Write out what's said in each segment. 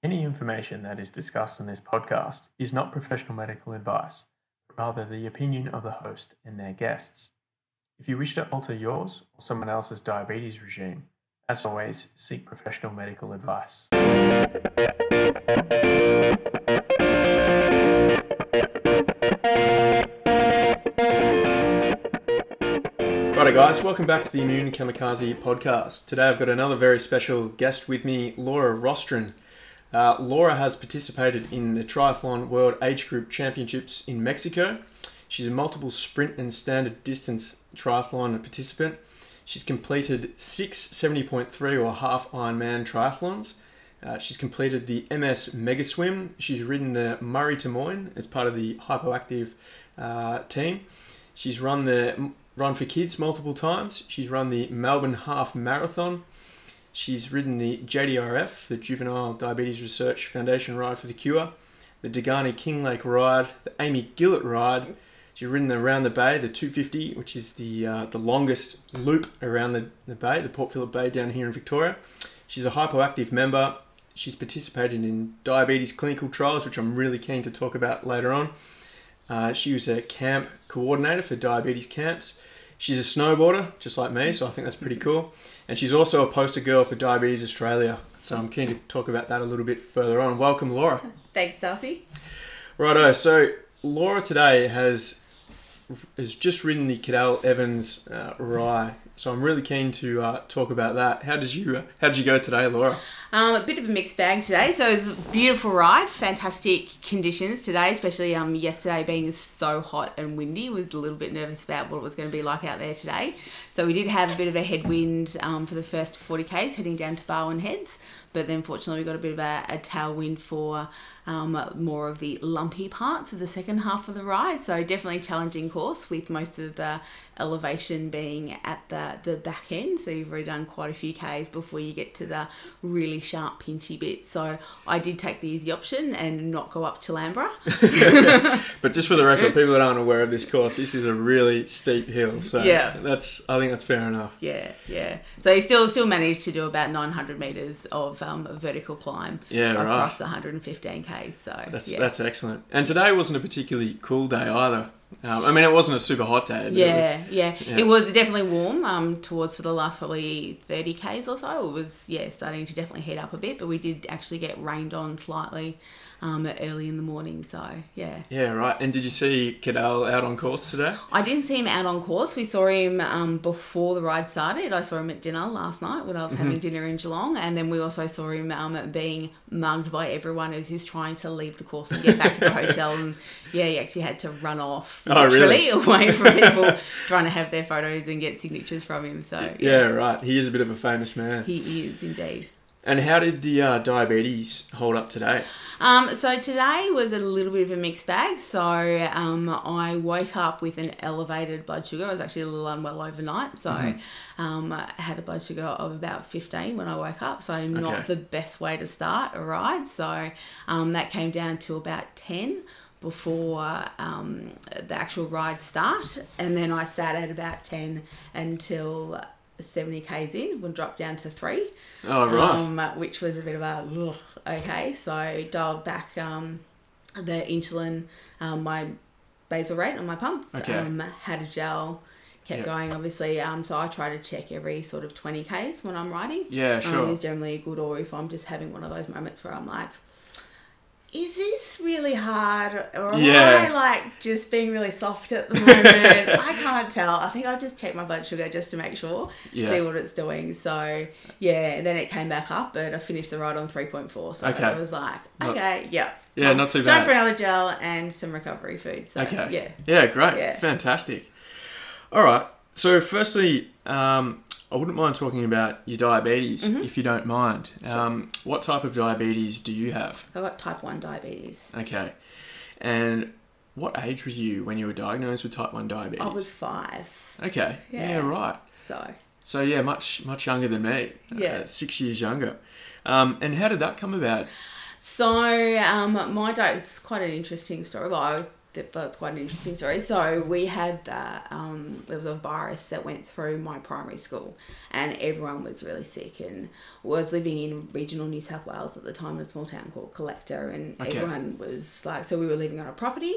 Any information that is discussed on this podcast is not professional medical advice, but rather the opinion of the host and their guests. If you wish to alter yours or someone else's diabetes regime, as always, seek professional medical advice. Righto, guys, welcome back to the Immune Kamikaze podcast. Today I've got another very special guest with me, Laura Rostron. Uh, Laura has participated in the Triathlon World Age Group Championships in Mexico. She's a multiple sprint and standard distance triathlon participant. She's completed six 70.3 or half Ironman triathlons. Uh, she's completed the MS Mega Swim. She's ridden the Murray to Moyne as part of the Hypoactive uh, team. She's run the Run for Kids multiple times. She's run the Melbourne Half Marathon. She's ridden the JDRF, the Juvenile Diabetes Research Foundation Ride for the Cure, the Degani Kinglake Ride, the Amy Gillett Ride. She's ridden around the bay, the 250, which is the uh, the longest loop around the, the bay, the Port Phillip Bay down here in Victoria. She's a hypoactive member. She's participated in diabetes clinical trials, which I'm really keen to talk about later on. Uh, she was a camp coordinator for diabetes camps. She's a snowboarder, just like me, so I think that's pretty cool. And she's also a poster girl for Diabetes Australia. So I'm keen to talk about that a little bit further on. Welcome, Laura. Thanks, Darcy. Righto. So Laura today has has just ridden the Cadel Evans uh, Rye. So I'm really keen to uh, talk about that. How did you uh, How did you go today, Laura? Um, a bit of a mixed bag today. So it was a beautiful ride, fantastic conditions today, especially um, yesterday being so hot and windy. Was a little bit nervous about what it was going to be like out there today. So we did have a bit of a headwind um, for the first 40 k's heading down to Barwon Heads, but then fortunately we got a bit of a, a tailwind for um, more of the lumpy parts of the second half of the ride. So definitely challenging course with most of the elevation being at the, the back end. So you've already done quite a few Ks before you get to the really sharp pinchy bit. So I did take the easy option and not go up to Challambra. but just for the record, people that aren't aware of this course, this is a really steep hill. So Yeah. that's I think that's fair enough. Yeah, yeah. So he still still managed to do about 900 meters of um, vertical climb Yeah, right. across 115 k. So That's yeah. that's excellent. And today wasn't a particularly cool day either. Um, I mean, it wasn't a super hot day. But Yeah, It was, yeah, yeah. It was definitely warm um, towards for the last probably 30 Ks or so. It was, yeah, starting to definitely heat up a bit, but we did actually get rained on slightly um, early in the morning. So, yeah. yeah, right. And did you see Cadel out on course today? I didn't see him out on course. We saw him um, before the ride started. I saw him at dinner last night when I was Mm-hmm. having dinner in Geelong, and then we also saw him um, being mugged by everyone as he's trying to leave the course and get back to the hotel. And yeah, he actually had to run off Oh, really? literally away from people trying to have their photos and get signatures from him. So Yeah, right. He is a bit of a famous man. he is indeed. And how did the uh, diabetes hold up today? Um, so today was a little bit of a mixed bag. So um, I woke up with an elevated blood sugar. I was actually a little unwell overnight, so um, I had a blood sugar of about 15 when I woke up. So not Okay. the best way to start a ride. So um, that came down to about 10 before um, the actual ride start, and then I sat at about 10 until 70 k's in, when dropped down to three Oh, right. um, which was a bit of a ugh, okay. So dialed back um, the insulin, um, my basal rate on my pump. Okay. Um, had a gel, kept Yep. going obviously. Um, so I try to check every sort of twenty k's when I'm riding. yeah, sure. Um, is generally good, or if I'm just having one of those moments where I'm like. Is this really hard, or am Yeah. I like just being really soft at the moment? I can't tell. I think I'll just check my blood sugar just to make sure Yeah. see what it's doing. So yeah, and then it came back up, but I finished the ride on three point four. So Okay. I was like, Not- okay, yeah, Yeah, not too bad. Time for another gel and some recovery food. So Okay. yeah, Yeah, great. Yeah. Fantastic. All right. So, firstly, um, I wouldn't mind talking about your diabetes, Mm-hmm. if you don't mind. Um, what type of diabetes do you have? I've got type one diabetes. Okay. And what age were you when you were diagnosed with type 1 diabetes? I was five, Okay. Yeah, Yeah. right. so So, yeah, much much younger than me. Yeah. Uh, six years younger. Um, and how did that come about? So, um, my diet, it's quite an interesting story. Well, I that, but it's quite an interesting story. So we had that. Um, there was a virus that went through my primary school, and everyone was really sick. And I was living in regional New South Wales at the time in a small town called Collector, and Okay. everyone was like, so we were living on a property,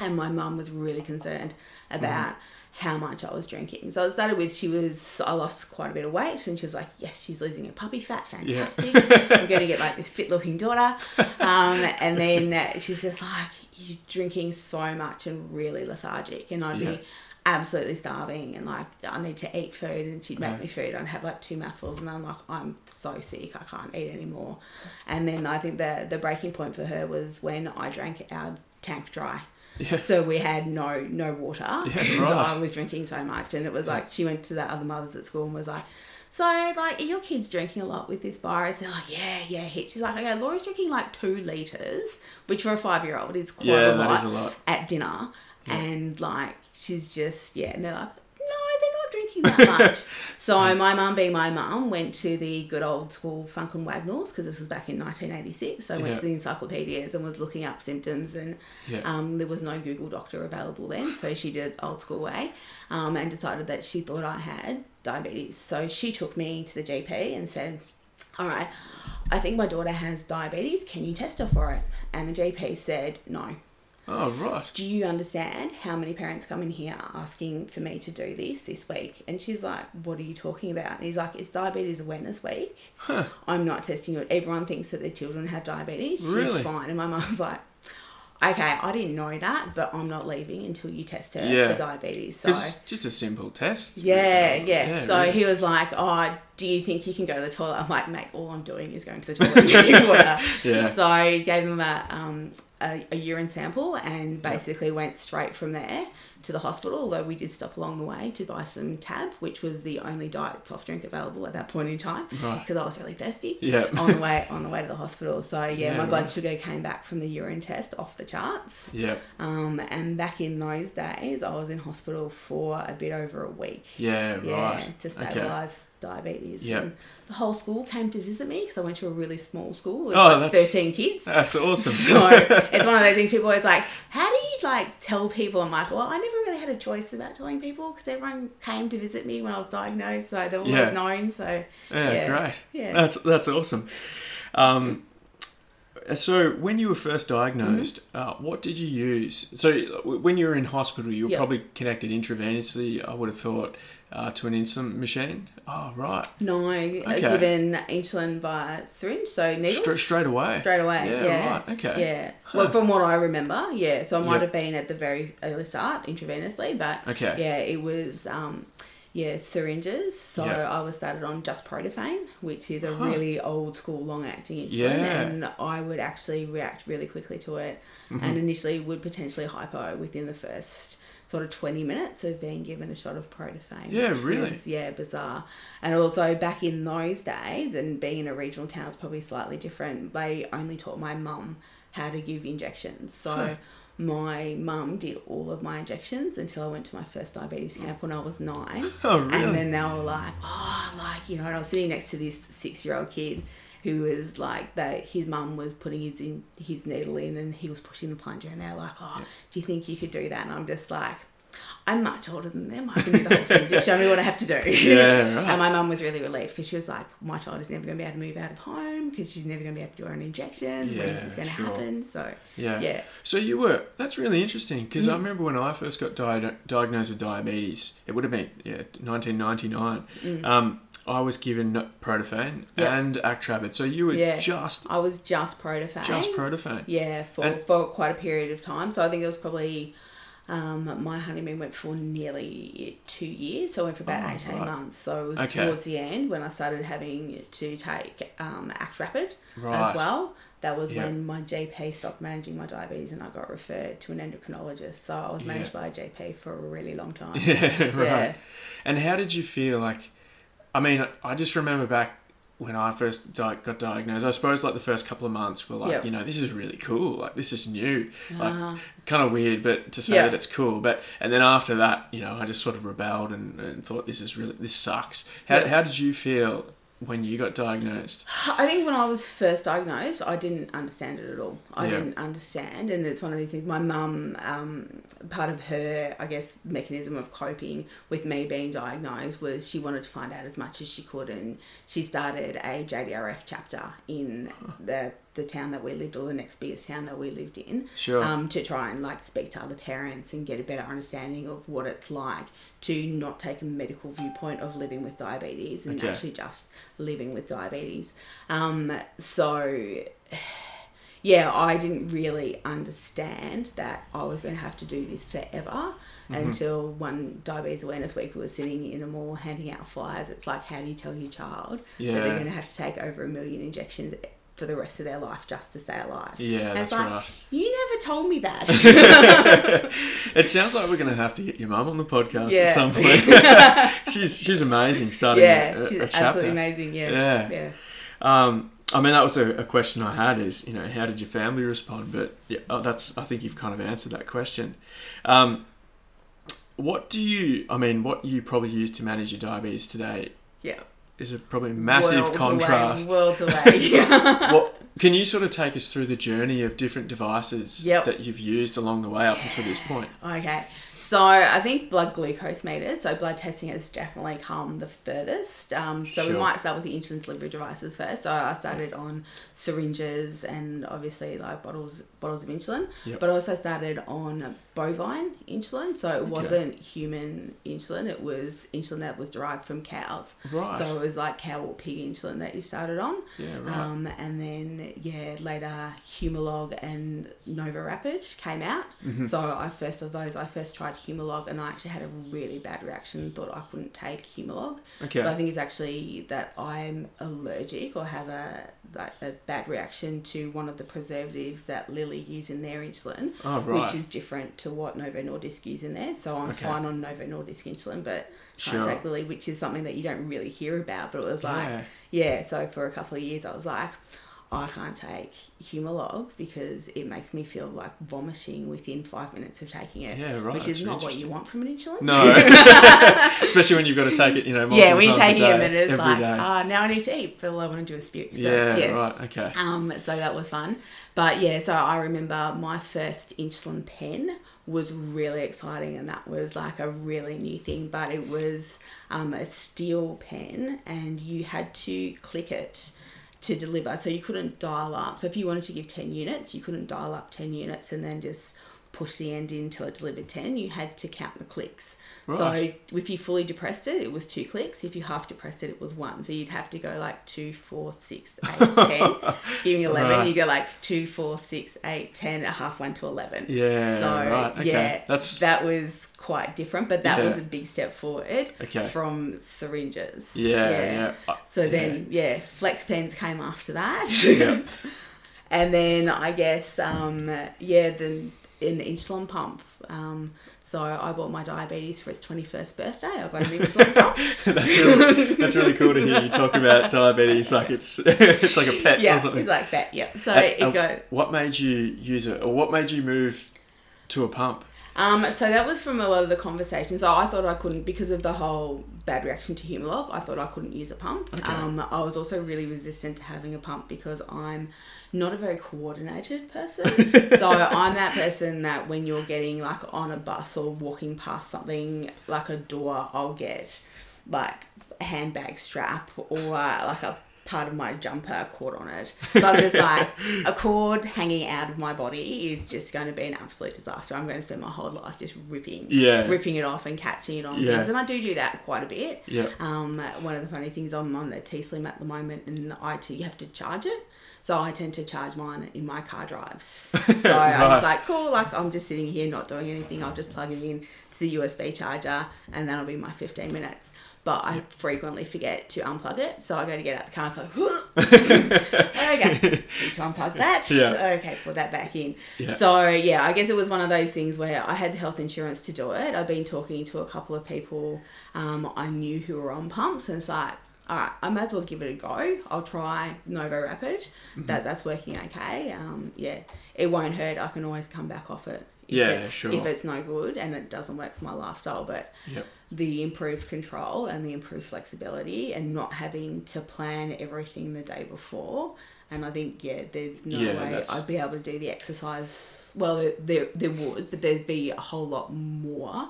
and my mum was really concerned about. How much I was drinking. So it started with she was, I lost quite a bit of weight, and she was like, Yes, she's losing her puppy fat, Yeah. fantastic. I'm going to get like this fit looking daughter. Um, and then she's just like, You're drinking so much and really lethargic. And I'd Yeah. be absolutely starving and like, I need to eat food. And she'd make Right. me food. I'd have like two mouthfuls, and I'm like, I'm so sick, I can't eat anymore. And then I think the, the breaking point for her was when I drank our tank dry. Yeah. So we had no no water because right. I was drinking so much, and it was like she went to the other mothers at school and was like, "So like, are your kids drinking a lot with this virus?" They're like, "Yeah, yeah." heaps." She's like, "Okay, Laura's drinking like two liters, which for a five year old is quite Yeah, a, lot a lot. at dinner." And like, she's just yeah, and they're like, "No, they're not drinking that much." So my mum, being my mum, went to the good old school Funk and Wagnalls because this was back in 1986. So I went to the encyclopedias and was looking up symptoms and Yeah. um, there was no Google doctor available then, so she did old school way um, and decided that she thought I had diabetes. So she took me to the GP and said, All right, I think my daughter has diabetes. Can you test her for it? And the GP said, No. Oh, right. Do you understand how many parents come in here asking for me to do this this week? And she's like, What are you talking about? And he's like, It's Diabetes Awareness Week. Huh. I'm not testing you. Everyone thinks that their children have diabetes. She's Really? fine. And my mum's like, okay, I didn't know that, but I'm not leaving until you test her Yeah. for diabetes. So, it's just a simple test. yeah, yeah. so really. he was like, oh, do you think you can go to the toilet? I'm like, mate, all I'm doing is going to the toilet and drinking water. Yeah. So I gave him a, um, a, a urine sample and basically went straight from there to the hospital, although we did stop along the way to buy some tab, which was the only diet soft drink available at that point in time Right. because I was really thirsty Yeah. on the way on the way to the hospital. So yeah, Yeah, my blood right. sugar came back from the urine test off the charts. Yeah. Um, and back in those days, I was in hospital for a bit over a week. Yeah, Yeah, right. to Okay. stabilise Yep. And the whole school came to visit me because I went to a really small school with Oh, like that's- 13 kids. That's awesome. So it's one of those things people always like, how do you like tell people? I'm like, well, I never really had a choice about telling people because everyone came to visit me when I was diagnosed, so they were Yeah. known. So Yeah, Yeah. great. Yeah. That's that's awesome. Um, so when you were first diagnosed, uh, what did you use? So when you were in hospital, you were Yeah. probably connected intravenously. I would have thought uh, to an insulin machine. Oh, right. no, Okay. given insulin by syringe, so needles. Straight straight away. Straight away, Yeah, yeah. right. Okay. Yeah. Well, from what I remember, yeah. So I might Yep. have been at the very early start intravenously, but Okay. yeah, it was um, yeah syringes. So Yep. I was started on just Protophane, which is a Huh. really old school long acting insulin, Yeah. and I would actually react really quickly to it, Mm-hmm. and initially would potentially hypo within the first sort of 20 minutes of being given a shot of Protophane. Yeah, really? was, yeah, bizarre. And also back in those days, and being in a regional town is probably slightly different. They only taught my mum how to give injections. So Huh. My mum did all of my injections until I went to my first diabetes camp when I was nine. Oh, really? And then they were like, oh, like, you know, and I was sitting next to this six year old kid who was like that his mum was putting his in his needle in and he was pushing the plunger and they're like, Oh, do you think you could do that? And I'm just like, I'm much older than them. I can do the whole thing. Just show me what I have to do. Yeah, right. And my mum was really relieved because she was like, my child is never going to be able to move out of home because she's never going to be able to do her own injections. Yeah, is going to sure. happen? So, Yeah. yeah. So you were. That's really interesting because Mm. I remember when I first got di- diagnosed with diabetes. It would have been yeah, 1999. Um, I was given Protophane Mm. Yeah. and Actrapid. So you were Yeah. just I was just Protophane. just Protophane. Yeah, for, And- for quite a period of time. So I think it was probably um, my honeymoon went for nearly two years. So I went for about Oh, 18 right. months. So it was Okay. towards the end when I started having to take um, Actrapid Right. as well. That was Yeah. when my GP stopped managing my diabetes and I got referred to an endocrinologist. So I was managed by a GP for a really long time. Yeah, right. Yeah. And how did you feel like? I mean, I just remember back when I first di- got diagnosed. I suppose like the first couple of months were like, Yeah. you know, this is really cool. Like this is new. Like Ah. kind of weird, but to say Yeah. that it's cool. But and then after that, you know, I just sort of rebelled and, and thought this is really this sucks. How, Yeah. how did you feel when you got diagnosed? I think when I was first diagnosed, I didn't understand it at all. I Yeah. didn't understand, and it's one of these things. My mum, um, part of her, I guess, mechanism of coping with me being diagnosed was she wanted to find out as much as she could, and she started a JDRF chapter in the the town that we lived, or the next biggest town that we lived in, Sure. um, to try and like speak to other parents and get a better understanding of what it's like to not take a medical viewpoint of living with diabetes and Okay. actually just living with diabetes. Um, so, yeah, I didn't really understand that I was going to have to do this forever Mm-hmm. until one Diabetes Awareness Week we were sitting in a mall handing out flyers. It's like, how do you tell your child that they're going to have to take over a million injections for the rest of their life just to stay alive? Yeah, And that's like, right. You never told me that. It sounds like we're going to have to get your mum on the podcast Yeah. at some point. she's she's amazing. Starting yeah, a, she's a absolutely amazing. Yeah, Yeah. yeah. Um, I mean, that was a, a question I had. Is you know, how did your family respond? But yeah, oh, that's I think you've kind of answered that question. Um, what do you? I mean, what you probably use to manage your diabetes today yeah. Is a probably massive contrast. Away, worlds away. Yeah. what can you sort of take us through the journey of different devices Yep. that you've used along the way up until this point? Okay. So I think blood glucose meters, so blood testing has definitely come the furthest. Um, so Sure. we might start with the insulin delivery devices first. So I started on syringes and obviously like bottles bottles of insulin, Yep. but I also started on bovine insulin. So it wasn't human insulin; it was insulin that was derived from cows. Right. So it was like cow or pig insulin that you started on. Yeah, right. Um, and then yeah, later Humalog and NovoRapid came out. Mm-hmm. So I first of those, I first tried Humalog, and I actually had a really bad reaction. Thought I couldn't take Humalog. Okay. But I think it's actually that I'm allergic or have a like a bad reaction to one of the preservatives that Lilly use in their insulin, Oh, right. which is different to what Novo Nordisk use in there. So I'm Okay. fine on Novo Nordisk insulin, but can't take Lilly, which is something that you don't really hear about. But it was like, Yeah. yeah. So for a couple of years, I was like, I can't take Humalog because it makes me feel like vomiting within five minutes of taking it. Yeah, right, Which is not what you want from an insulin. No, especially when you've got to take it, you know. yeah, when you times a take it and it's every like, day. ah, now I need to eat, but all I want to do is spew. So, yeah, right, okay. Um, so that was fun. But yeah, so I remember my first insulin pen was really exciting and that was like a really new thing. But it was um, a steel pen and you had to click it to deliver. So you couldn't dial up. So if you wanted to give 10 units, you couldn't dial up 10 units and then just push the end in till it delivered 10. You had to count the clicks. Right. So if you fully depressed it, it was two clicks. If you half depressed it, it was one. So you'd have to go like two, four, six, eight, ten. Giving eleven, Right. you go like two, four, six, eight, ten, a half one to eleven. Yeah, So right, okay. yeah, That's- that was quite different, but that Yeah. was a big step forward Okay. from syringes. Yeah, yeah. Uh, So yeah. then, yeah, flex pens came after that. Yeah. and then I guess, um, yeah, then an insulin pump. Um, so I bought my diabetes for its 21st birthday. I got an insulin pump. that's really that's really cool to hear you talk about diabetes like it's it's like a pet yeah, or something. it's like that. Yeah. So Uh, it uh, got. what made you use it, or what made you move to a pump? Um, so that was from a lot of the conversations. So I thought I couldn't because of the whole bad reaction to Humalog. I thought I couldn't use a pump. Okay. Um, I was also really resistant to having a pump because I'm not a very coordinated person. so I'm that person that when you're getting like on a bus or walking past something like a door, I'll get like a handbag strap or uh, like a part of my jumper caught on it. So I'm just like, a cord hanging out of my body is just going to be an absolute disaster. I'm going to spend my whole life just ripping, Yeah. ripping it off and catching it on Yeah. things. And I do do that quite a bit. Yeah. Um, one of the funny things, I'm on the T Slim at the moment, and I too, you have to charge it. So I tend to charge mine in my car drives. So I was like, cool, like I'm just sitting here not doing anything. I'll just plug it in to the USB charger, and that'll be my 15 minutes. But I frequently forget to unplug it, so I go to get out the car. like, okay, need to unplug that. Yeah. Okay, put that back in. Yeah. So yeah, I guess it was one of those things where I had the health insurance to do it. I've been talking to a couple of people um, I knew who were on pumps, and it's like, all right, I might as well give it a go. I'll try NovoRapid. Mm-hmm. That that's working okay. Um, yeah, it won't hurt. I can always come back off it. If Yeah, it's, sure. If it's no good and it doesn't work for my lifestyle, but Yep. the improved control and the improved flexibility and not having to plan everything the day before. And I think yeah, there's no Yeah, way that's- I'd be able to do the exercise. Well, there there, would, but there'd be a whole lot more.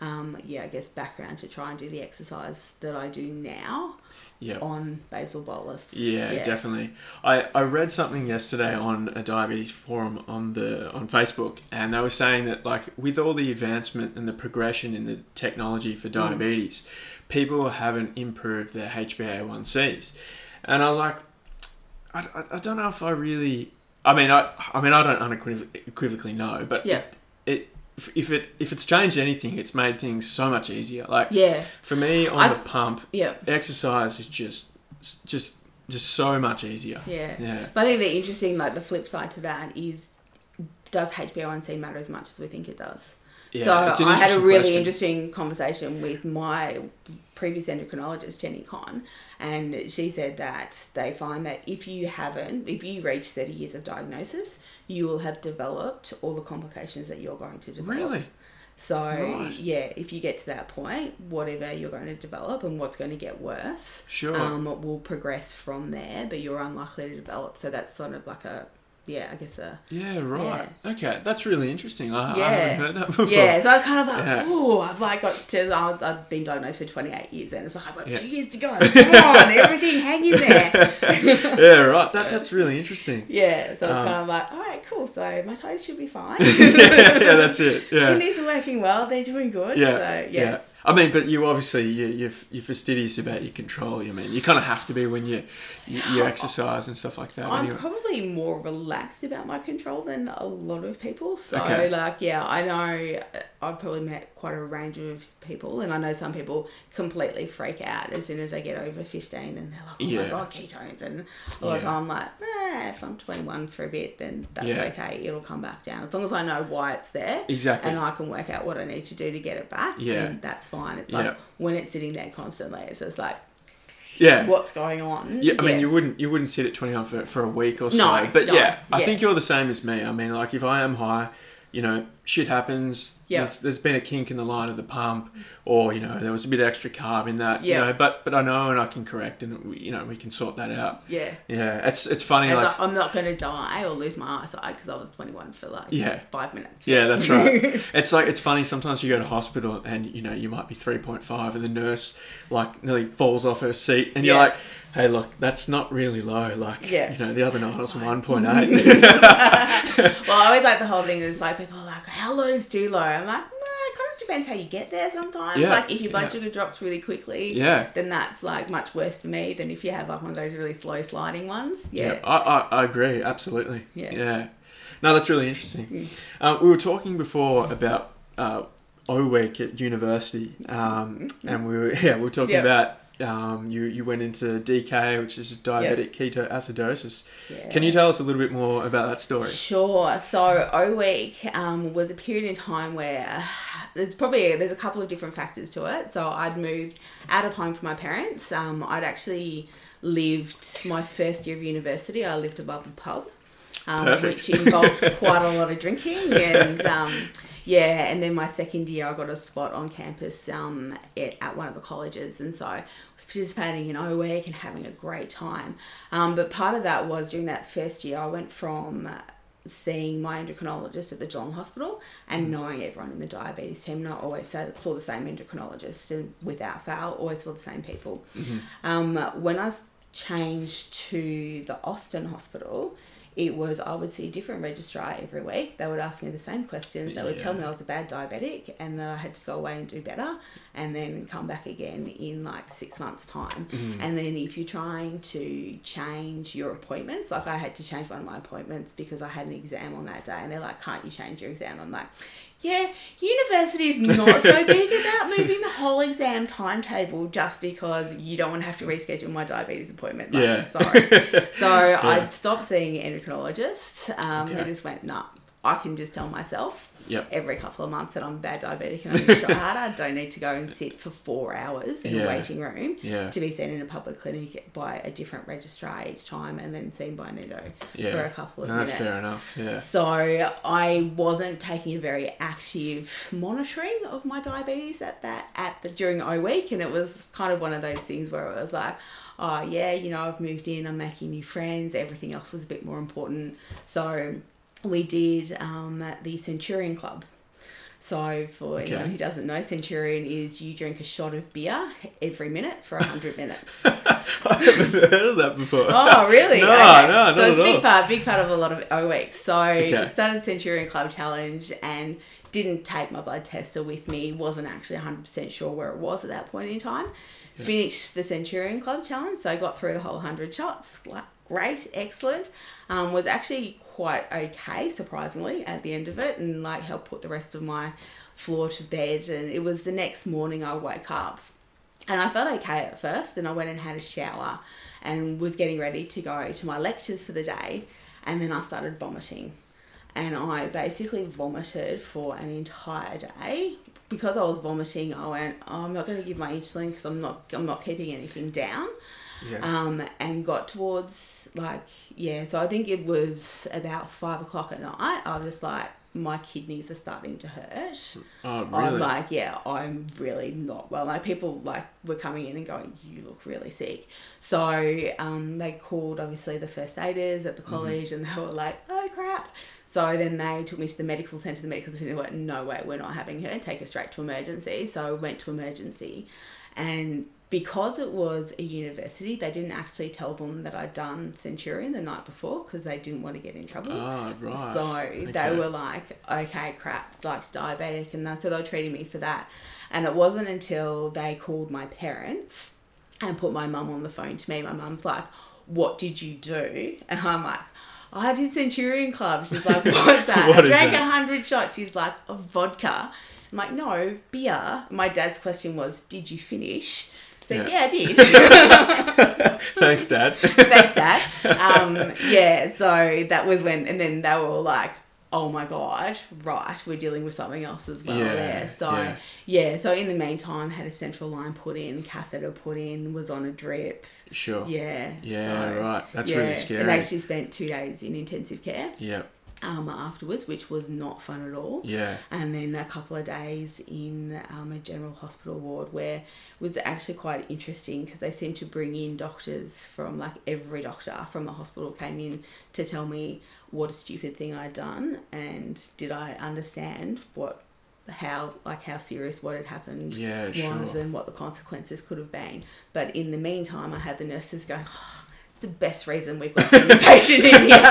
Um, yeah, I guess background to try and do the exercise that I do now Yep. on basal bolus. Yeah, definitely. I, I read something yesterday on a diabetes forum on the on Facebook, and they were saying that like with all the advancement and the progression in the technology for mm. diabetes, people haven't improved their HbA1cs, and I was like, I, I, I don't know if I really. I mean, I I mean I don't unequivocally know, but Yeah. it if if it if it's changed anything, it's made things so much easier. Like Yeah, for me on I- the pump, yeah, exercise is just just just so much easier. yeah. Yeah. But I think the interesting, like the flip side to that is, does HbA1c matter as much as we think it does? Yeah, so I had a really question. interesting conversation with my previous endocrinologist, Jenny Con, and she said that they find that if you haven't, if you reach 30 years of diagnosis, you will have developed all the complications that you're going to develop. Really? So Right. yeah, if you get to that point, whatever you're going to develop and what's going to get worse, Sure. um, will progress from there. But you're unlikely to develop. So that's sort of like a yeah, I guess a Yeah, right. Okay, that's really interesting. I, I Yeah. haven't heard that before. yeah. So I was kind of like, Yeah. oh, I've like got to. I've been diagnosed for 28 years, and it's like I've got Yeah. two years to go. Come on, everything hang in there. yeah, right. That that's really interesting. Yeah. So it's Um, kind of like, all right, cool. So my toes should be fine. yeah, yeah, that's it. Yeah. Kidneys are working well. They're doing good. Yeah, So yeah. Yeah. I mean, but you obviously you you're, you're fastidious about your control. I mean, you kind of have to be when you you, you exercise and stuff like that. I'm anyway. probably more relaxed about my control than a lot of people. So, Okay. like, yeah, I know uh, I've probably met quite a range of people, and I know some people completely freak out as soon as they get over 15 and they're like, oh Yeah. my god, ketones. And a lot of time I'm like, eh, if I'm 21 for a bit, then that's Yeah. okay. It'll come back down. As long as I know why it's there. Exactly. And I can work out what I need to do to get it back. Yeah. that's fine. It's Yeah. like when it's sitting there constantly, it's just like, yeah. what's going on? Yeah, I mean, you wouldn't you wouldn't sit at twenty one for, for a week or so. No, but no, yeah, I yeah. think you're the same as me. I mean, like if I am high, you know, shit happens. Yeah. There's, there's been a kink in the line of the pump, or you know, there was a bit of extra carb in that. Yeah. You know, but but I know and I can correct, and we, you know, we can sort that out. yeah. Yeah, it's it's funny. And like I'm not going to die or lose my eyesight because I was 21 for like Yeah. five minutes. Yeah, that's right. it's like it's funny. Sometimes you go to hospital and you know you might be three point five, and the nurse like nearly falls off her seat, and you're like, "Hey, look, that's not really low. Like, Yeah. you know, the other night I was one point eight. Well, I always like the whole thing is like people are like, how low is too low? I'm like, no, it kind of depends how you get there sometimes. Yeah, Like if your blood yeah. sugar drops really quickly, Yeah. then that's like much worse for me than if you have like one of those really slow sliding ones. Yeah, Yeah. I, I, I agree absolutely. Yeah. yeah. No, that's really interesting. Uh, we were talking before about uh, O week at university, um, and we were yeah we were talking Yeah. about um, you you went into DK, which is diabetic ketoacidosis. Yeah. Can you tell us a little bit more about that story? Sure. So O week um, was a period in time where there's probably there's a couple of different factors to it. So I'd moved out of home from my parents. Um, I'd actually lived my first year of university. I lived above a pub, um, which involved quite a lot of drinking and. Yeah, and then my second year, I got a spot on campus um, at, at one of the colleges, and so I was participating in O Week and having a great time. Um, but part of that was during that first year, I went from seeing my endocrinologist at the Geelong Hospital and knowing everyone in the diabetes team. And I always saw the same endocrinologist, and without fail, always saw the same people. Um, I changed to the Austin Hospital, it was I would see a different registrar every week. They would ask me the same questions. They would tell me I was a bad diabetic and that I had to go away and do better and then come back again in like six months' time. Mm-hmm. And then if you're trying to change your appointments, like I had to change one of my appointments because I had an exam on that day and they're like, Can't you change your exam? I'm like, Yeah, university is not so big about moving the whole exam timetable just because you don't want to have to reschedule my diabetes appointment. Like, Yeah. Sorry. So I stopped seeing endocrinologists. Um, Okay. They just went, nah, I can just tell myself Yep. every couple of months that I'm bad diabetic and I need to try harder. I don't need to go and sit for four hours in Yeah. a waiting room Yeah. to be seen in a public clinic by a different registrar each time and then seen by Nido Yeah. for a couple of No, that's fair enough. Yeah. So I wasn't taking a very active monitoring of my diabetes at that at the during O week, and it was kind of one of those things where it was like, oh yeah, you know, I've moved in, I'm making new friends, everything else was a bit more important. So we did um, the Centurion Club. So for Okay. anyone who doesn't know, Centurion is you drink a shot of beer every minute for hundred minutes. I haven't heard of that before. Oh, really? No, Okay. no, So it's a big all. part, big part of a lot of O weeks. So Okay. started Centurion Club Challenge and didn't take my blood tester with me. wasn't actually 100% sure where it was at that point in time. Finished the Centurion Club Challenge, so I got through the whole 100 shots. Like, Great, excellent. Um, was actually quite okay, surprisingly, at the end of it, and like helped put the rest of my floor to bed. And it was the next morning I woke up and I felt okay at first, and I went and had a shower and was getting ready to go to my lectures for the day. And then I started vomiting. And I basically vomited for an entire day. Because I was vomiting, I went, oh, I'm not going to give my insulin because I'm not, I'm not keeping anything down. Yeah. Um, and got towards like, yeah, so I think it was about five o'clock at night. I was just like, my kidneys are starting to hurt. oh, I'm like, yeah, I'm really not well. Like people like were coming in and going, you look really sick. So um, they called obviously the first aiders at the Mm-hmm. college, and they were like, oh crap. So then they took me to the medical centre. The medical centre went, no way, we're not having her. Take her straight to emergency. So I went to emergency, and because it was a university, they didn't actually tell them that I'd done Centurion the night before because they didn't want to get in trouble. Ah, right. So Okay. they were like, okay, crap, like diabetic, and that. So they were treating me for that. And it wasn't until they called my parents and put my mum on the phone to me. My mum's like, what did you do? And I'm like, I had did Centurion Club. She's like, what's that? What I drank a hundred shots. She's like, of vodka. I'm like, no, beer. My dad's question was, did you finish? So Yeah. yeah, I did. Thanks, Dad. Thanks, Dad. Um, yeah, so that was when, and then they were all like, oh my God, right, we're dealing with something else as well Yeah, there. So, yeah. yeah. so in the meantime, had a central line put in, catheter put in, was on a drip. sure. Yeah. Yeah, so, right. That's yeah. really scary. And actually spent two days in intensive care yeah. Um, afterwards, which was not fun at all Yeah. and then a couple of days in um, a general hospital ward where it was actually quite interesting because they seemed to bring in doctors from like every doctor from the hospital came in to tell me what a stupid thing I'd done and did I understand what how like how serious what had happened Yeah, was sure. and what the consequences could have been but in the meantime I had the nurses going oh, the best reason we've got the patient in here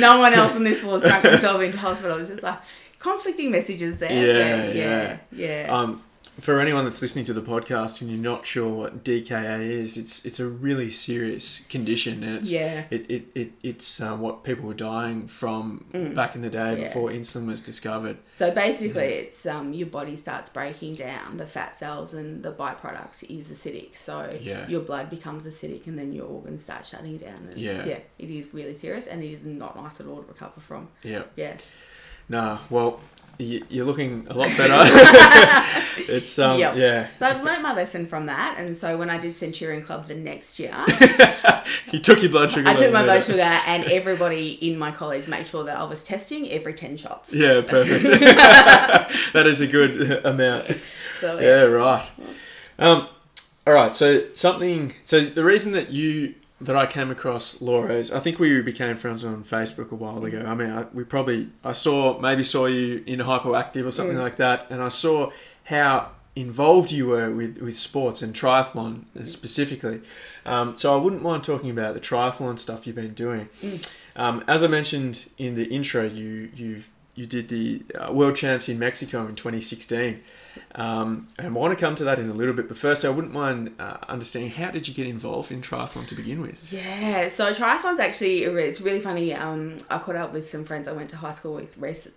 no one else on this floor has drunk themselves into hospital. It's just like conflicting messages there. Yeah, but yeah, yeah. Um, for anyone that's listening to the podcast and you're not sure what DKA is, it's it's a really serious condition, and it's Yeah. it, it, it it's um, what people were dying from back in the day Mm. Yeah. before insulin was discovered. so basically, it's um, your body starts breaking down the fat cells, and the byproduct is acidic. So Yeah. your blood becomes acidic, and then your organs start shutting down. And Yeah. yeah, it is really serious, and it is not nice at all to recover from. Yeah. Yeah, Nah. Well, you're looking a lot better. it's um Yep. yeah. so I've learned my lesson from that, and so when I did Centurion Club the next year. You took your blood sugar. I took my blood sugar, and everybody in my college made sure that I was testing every 10 shots. Yeah, perfect. that is a good amount. So, Yeah, right. Um, all right. So something. So the reason that you that I came across Laura is I think we became friends on Facebook a while ago. I mean, I, we probably I saw maybe saw you in Hypoactive or something Mm. like that, and I saw how involved you were with, with sports and triathlon specifically. Um, so I wouldn't mind talking about the triathlon stuff you've been doing. Um, as I mentioned in the intro, you you've you did the uh, world champs in Mexico in 2016. Um, and I want to come to that in a little bit, but first, I wouldn't mind uh, understanding how did you get involved in triathlon to begin with? Yeah, so triathlon's actually it's really funny. Um, I caught up with some friends I went to high school with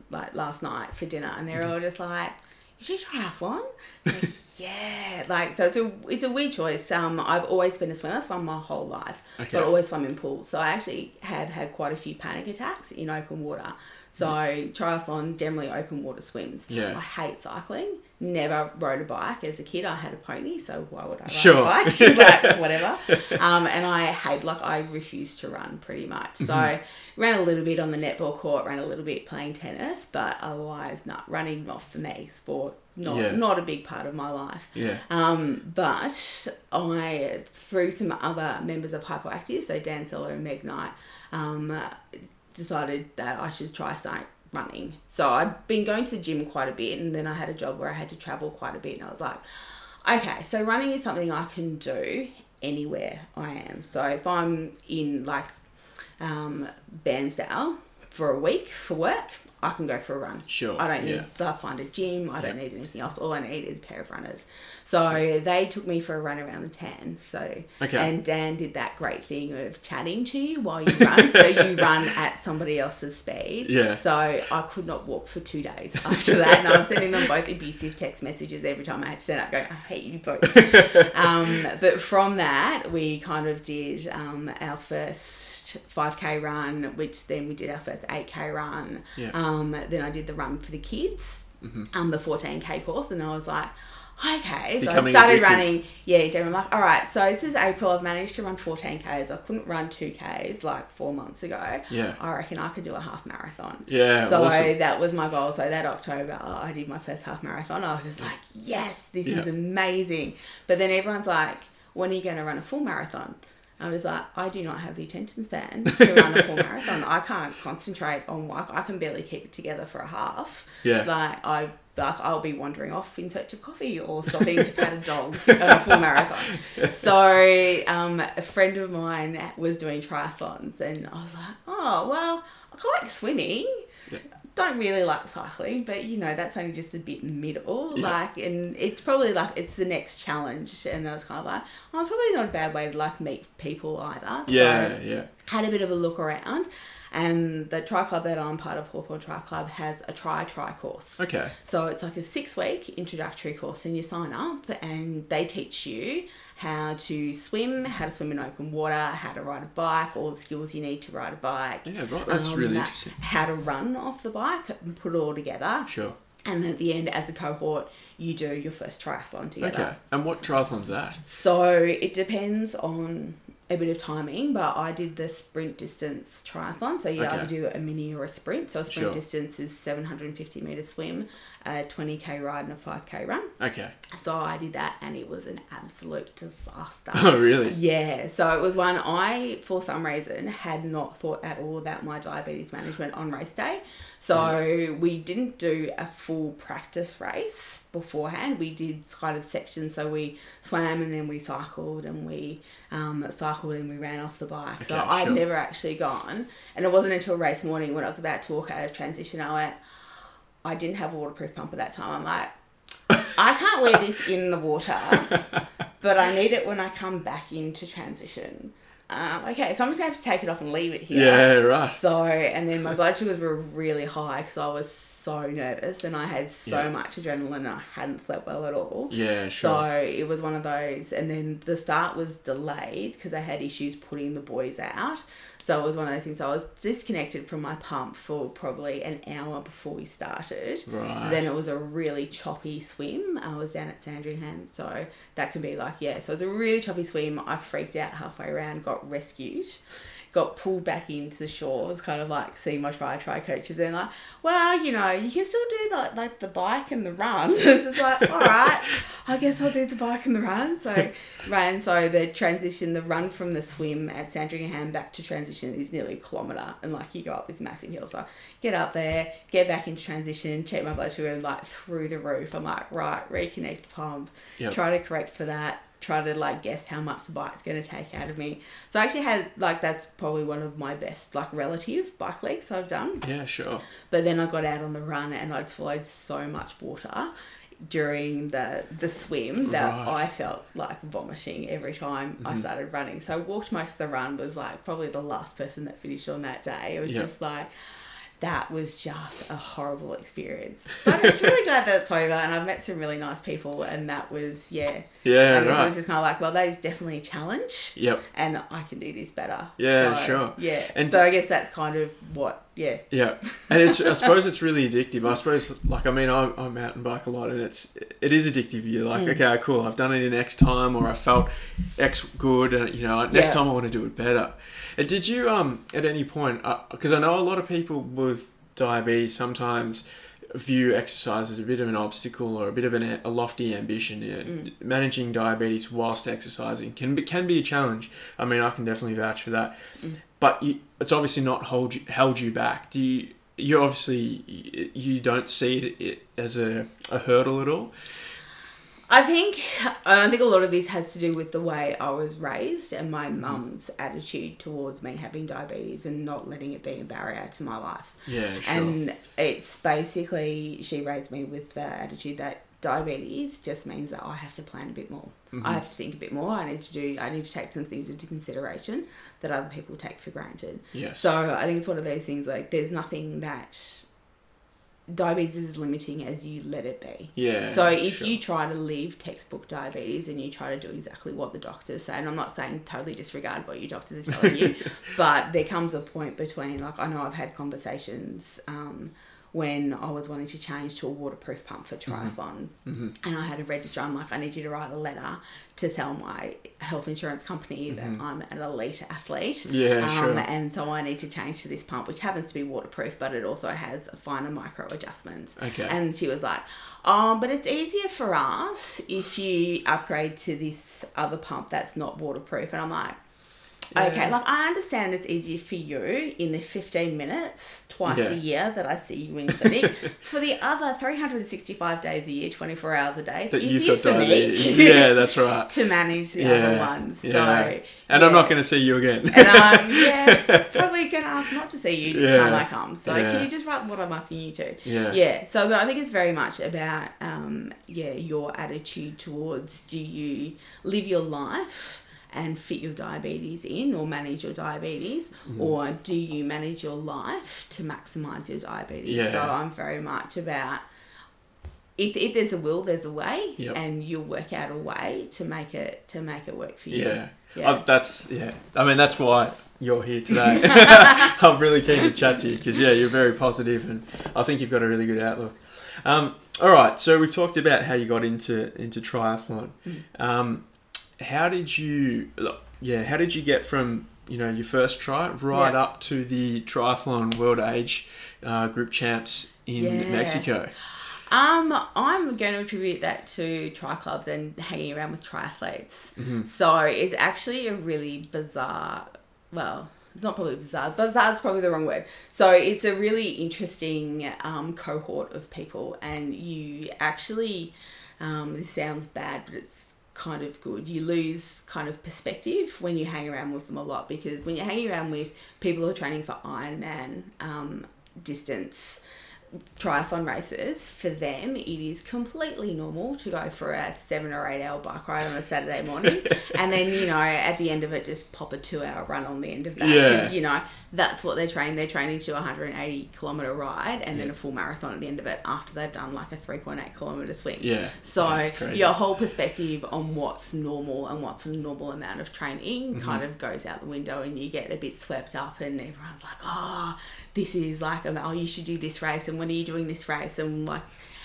like last night for dinner, and they're all just like, "You do triathlon?" Like, Yeah, like so it's a it's a weird choice. Um, I've always been a swimmer, swum my whole life, Okay. but always swum in pools. So I actually have had quite a few panic attacks in open water. So triathlon generally open water swims. Yeah. I hate cycling. Never rode a bike as a kid. I had a pony, so why would I ride Sure. a bike? Like whatever. Um, and I hate like I refused to run pretty much. So Mm-hmm. ran a little bit on the netball court, ran a little bit playing tennis, but otherwise not running not for me. Sport not Yeah. not a big part of my life. Yeah. Um, but I, through some other members of Hypoactive, so Dan Seller and Meg Knight, um, decided that I should try start running. So I'd been going to the gym quite a bit, and then I had a job where I had to travel quite a bit, and I was like, okay, so running is something I can do anywhere I am. So if I'm in like um, Bairnsdale for a week for work, I can go for a run. Sure, I don't yeah. need to find a gym. I don't Yeah. need anything else. All I need is a pair of runners. So they took me for a run around the tan. So Okay. and Dan did that great thing of chatting to you while you run. so you run at somebody else's speed. Yeah. So I could not walk for two days after that, and I was sending them both abusive text messages every time I had to stand up, going, "I hate you both." um, but from that, we kind of did um, our first 5k run, which then we did our first 8k run. Yeah. Um, then I did the run for the kids, um, the 14k course, and I was like, okay. So I started addicted. running. Yeah, Jen, I'm like, all right. So this is April. I've managed to run 14ks. I couldn't run 2ks like four months ago. Yeah. I reckon I could do a half marathon. Yeah, So awesome. that was my goal. So that October, I did my first half marathon. I was just like, yes, this Yeah. is amazing. But then everyone's like, when are you going to run a full marathon? I was like, I do not have the attention span to run a full marathon. I can't concentrate on work. I can barely keep it together for a half. Yeah. Like I, like I'll be wandering off in search of coffee or stopping to pat a dog at a full marathon. So um, a friend of mine was doing triathlons, and I was like, oh well, I like swimming Yeah. don't really like cycling, but you know, that's only just a bit in the middle. Yeah. Like, and it's probably like it's the next challenge. And I was kind of like, oh, it's probably not a bad way to like meet people either. Yeah, yeah. had a bit of a look around. And the tri club that I'm part of, Hawthorn Tri Club, has a tri tri course. Okay. So it's like a six week introductory course, and you sign up, and they teach you how to swim, how to swim in open water, how to ride a bike, all the skills you need to ride a bike. Yeah, right. That's Um, really that- interesting. How to run off the bike and put it all together. Sure. And at the end, as a cohort, you do your first triathlon together. Okay. And what triathlon's that? So it depends on a bit of timing, but I did the sprint distance triathlon. So you Okay. either do a mini or a sprint. So a sprint Sure. distance is 750 meter swim, a 20k ride, and a 5k run. Okay. So I did that, and it was an absolute disaster. Oh, really? Yeah, so it was one I, for some reason, had not thought at all about my diabetes management on race day. So we didn't do a full practice race beforehand. We did kind of sections. So we swam and then we cycled and we um, cycled and we ran off the bike. Okay, so I'd sure. never actually gone. And it wasn't until race morning when I was about to walk out of transition, I went, I didn't have a waterproof pump at that time. I'm like, I can't wear this in the water, but I need it when I come back into transition. Um, okay, so I'm just gonna have to take it off and leave it here. Yeah, right. So, and then my blood sugars were really high because I was so nervous and I had so Yeah. much adrenaline and I hadn't slept well at all. Yeah, sure. So it was one of those, and then the start was delayed because I had issues putting the buoys out. So it was one of those things. I was disconnected from my pump for probably an hour before we started. Right. Then it was a really choppy swim. I was down at Sandringham, so that can be like yeah. So it was a really choppy swim. I freaked out halfway around, got rescued, got pulled back into the shore. It was kind of like seeing my try try coaches and like, well, you know, you can still do like like the bike and the run. it's just like, all right, I guess I'll do the bike and the run. So ran. So the transition, the run from the swim at Sandringham back to transition is nearly a kilometre, and like you go up this massive hill. So get up there, get back into transition, check my blood sugar, and like through the roof. I'm like, right, reconnect the pump, Yep. try to correct for that. Try to like guess how much the bike's going to take out of me. So I actually had like that's probably one of my best like relative bike legs I've done. Yeah, sure. But then I got out on the run and I'd swallowed so much water during the the swim that Right. I felt like vomiting every time I Mm-hmm. started running. So I walked most of the run was like probably the last person that finished on that day. It was Yeah. just like that was just a horrible experience. But I'm really glad that it's over, and I've met some really nice people, and that was yeah. Yeah, I guess I was just kind of like, well, that is definitely a challenge, Yep. and I can do this better. Yeah, So, sure. Yeah, And- so I guess that's kind of what, yeah, Yeah, and it's I suppose it's really addictive. I suppose like I mean I, I mountain bike a lot, and it's it is addictive. You're like, Mm. okay, cool, I've done it in X time, or I felt X good, and you know next Yeah. time I want to do it better. And did you um at any point because I know a lot of people with diabetes sometimes view exercise as a bit of an obstacle or a bit of an, a lofty ambition. You know, Mm. Managing diabetes whilst exercising can be, can be a challenge. I mean, I can definitely vouch for that. Mm. But you, it's obviously not hold you, held you back. Do you? You obviously you don't see it, as a, a hurdle at all. I think I think a lot of this has to do with the way I was raised and my mm-hmm. mum's attitude towards me having diabetes and not letting it be a barrier to my life. Yeah, sure. And it's basically she raised me with the attitude that diabetes just means that I have to plan a bit more. Mm-hmm. I have to think a bit more. I need to do. I need to take some things into consideration that other people take for granted. yes. So I think it's one of those things like there's nothing that diabetes is as limiting as you let it be. yeah. So if sure. you try to live textbook diabetes and you try to do exactly what the doctors say, and I'm not saying totally disregard what your doctors are telling you, but there comes a point between like I know I've had conversations um, when I was wanting to change to a waterproof pump for mm-hmm. triathlon, mm-hmm. and I had a registrar. I'm like, I need you to write a letter to tell my health insurance company that mm-hmm. I'm an elite athlete. Yeah, um, sure. And so I need to change to this pump, which happens to be waterproof, but it also has finer micro adjustments. Okay. And she was like, "Oh, but it's easier for us if you upgrade to this other pump that's not waterproof." And I'm like, "Okay, like I understand it's easier for you in the 15 minutes twice Yeah. a year that I see you in clinic. for the other 365 days a year, 24 hours a day, it's that you've got diabetes. me yeah, that's right. to manage the Yeah. other ones." yeah. So, and I'm not going to see you again. And I'm yeah, probably gonna ask not to see you next Yeah. time I come. So Yeah. can you just write what I'm asking you to? Yeah. Yeah. So but I think it's very much about um, yeah your attitude towards do you live your life and fit your diabetes in or manage your diabetes Mm-hmm. or do you manage your life to maximize your diabetes? Yeah. So I'm very much about if, if there's a will, there's a way, Yep. and you'll work out a way to make it to make it work for you. Yeah. Yeah. I, that's yeah. I mean, that's why you're here today. I'm really keen to chat to you because yeah, you're very positive, and I think you've got a really good outlook. Um, all right, so we've talked about how you got into into triathlon. Mm. Um, how did you? look, Yeah, how did you get from you know your first try right Yeah. up to the triathlon world age uh, group champs in Yeah. Mexico? Um, I'm going to attribute that to tri clubs and hanging around with triathletes. Mm-hmm. So it's actually a really bizarre, well, it's not probably bizarre, but that's probably the wrong word. So it's a really interesting um, cohort of people, and you actually, um, this sounds bad, but it's kind of good. You lose kind of perspective when you hang around with them a lot because when you're hanging around with people who are training for Ironman um, distance triathlon races, for them, it is completely normal to go for a seven or eight hour bike ride on a Saturday morning. and then, you know, at the end of it, just pop a two hour run on the end of that. Yeah. You know, that's what they're training. They're training to a 180 kilometre ride and then a full marathon at the end of it after they've done like a 3.8 kilometre swing. Yeah, So your whole perspective on what's normal and what's a normal amount of training Mm-hmm. kind of goes out the window and you get a bit swept up and everyone's like, oh, this is like, oh, you should do this race and when are you doing this race? And like,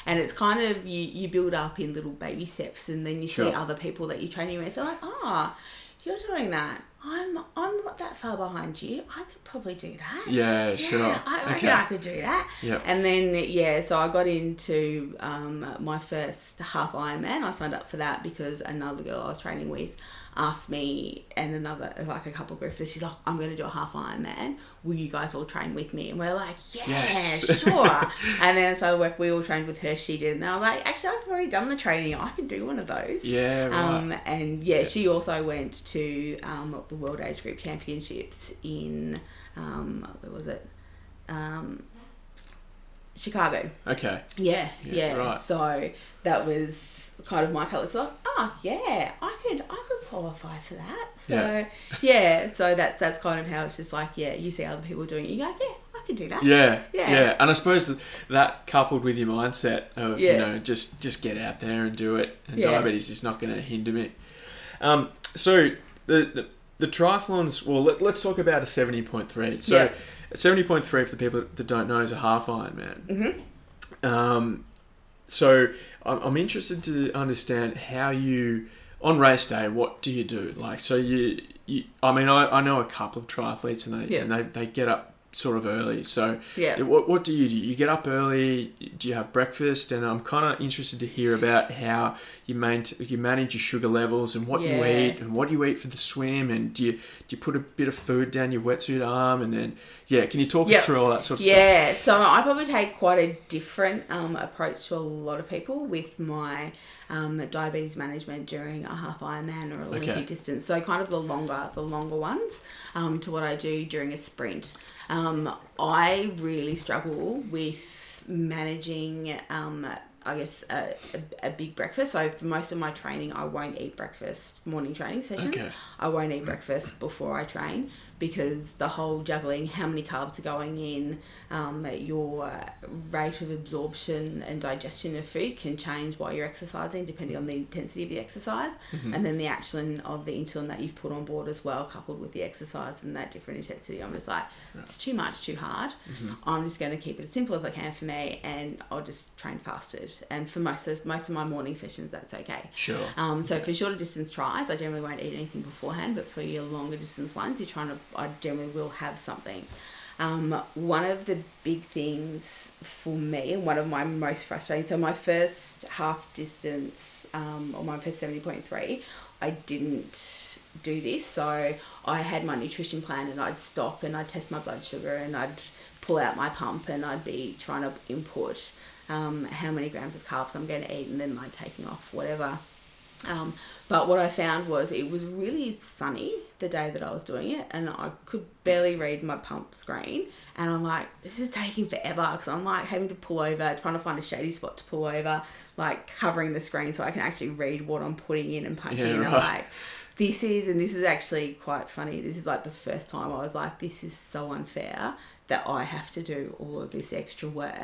and it's kind of, you, you build up in little baby steps and then you see other people that you're training with. They're like, oh, you're doing that. I'm, I'm not that far behind you. I could probably do that. Yeah, sure. I reckon Okay. I could do that. yeah And then yeah, so I got into um, my first half Ironman. I signed up for that because another girl I was training with asked me and another like a couple of groups. She's like, "I'm going to do a half Ironman. Will you guys all train with me?" And we're like, "Yeah, Yes. sure." and then so like we all trained with her. She did, and I was like, "Actually, I've already done the training. I can do one of those." Yeah, right. Um, and yeah, she also went to um, the World Age Group Championships in um, where was it? Um, Chicago. okay. Yeah, Yeah, yeah. right. So that was kind of my colour. So oh yeah, I could I could qualify for that. So Yeah. yeah, so that's that's kind of how it's just like yeah, you see other people doing it, you go yeah, I can do that. Yeah, Yeah. yeah, and I suppose that, that coupled with your mindset of you know just just get out there and do it, and Yeah. diabetes is not going to hinder me. Um, so the, the the triathlons. Well, let, let's talk about a seventy point three. So Yeah. a seventy point three for the people that don't know is a half Ironman. Mm-hmm. Um, so I'm, I'm interested to understand how you on race day. What do you do? Like, so you, you I mean, I, I know a couple of triathletes and they Yeah. and they, they get up sort of early. So Yeah. what what do you do? You get up early. Do you have breakfast? And I'm kind of interested to hear about how you main you manage your sugar levels and what you eat and what you eat for the swim and do you do you put a bit of food down your wetsuit arm and then yeah, can you talk Yep. us through all that sort of stuff? Yeah, so I probably take quite a different um, approach to a lot of people with my um, diabetes management during a half Ironman or Olympic Okay. distance. So kind of the longer, the longer ones um, to what I do during a sprint. Um, I really struggle with managing. Um, I guess a, a, a big breakfast. So for most of my training, I won't eat breakfast morning training sessions. Okay. I won't eat breakfast before I train because the whole juggling how many carbs are going in, um, your rate of absorption and digestion of food can change while you're exercising depending on the intensity of the exercise and then the action of the insulin that you've put on board as well, coupled with the exercise and that different intensity. I'm just like, it's too much, too hard. I'm just going to keep it as simple as I can for me and I'll just train fasted. And for most of, most of my morning sessions, that's okay. Sure. Um, so for shorter distance tries, I generally won't eat anything beforehand, but for your longer distance ones, you're trying to, I generally will have something. Um, one of the big things for me, and one of my most frustrating, so my first half distance, um, or my first 70.3, I didn't do this. So I had my nutrition plan and I'd stop and I'd test my blood sugar and I'd pull out my pump and I'd be trying to input um, how many grams of carbs I'm going to eat and then like taking off whatever. Um, but what I found was it was really sunny the day that I was doing it, and I could barely read my pump screen. And I'm like, this is taking forever because I'm like having to pull over, trying to find a shady spot to pull over, like covering the screen so I can actually read what I'm putting in and punching Yeah, in. I'm like, this is, and this is actually quite funny. This is like the first time I was like, this is so unfair that I have to do all of this extra work.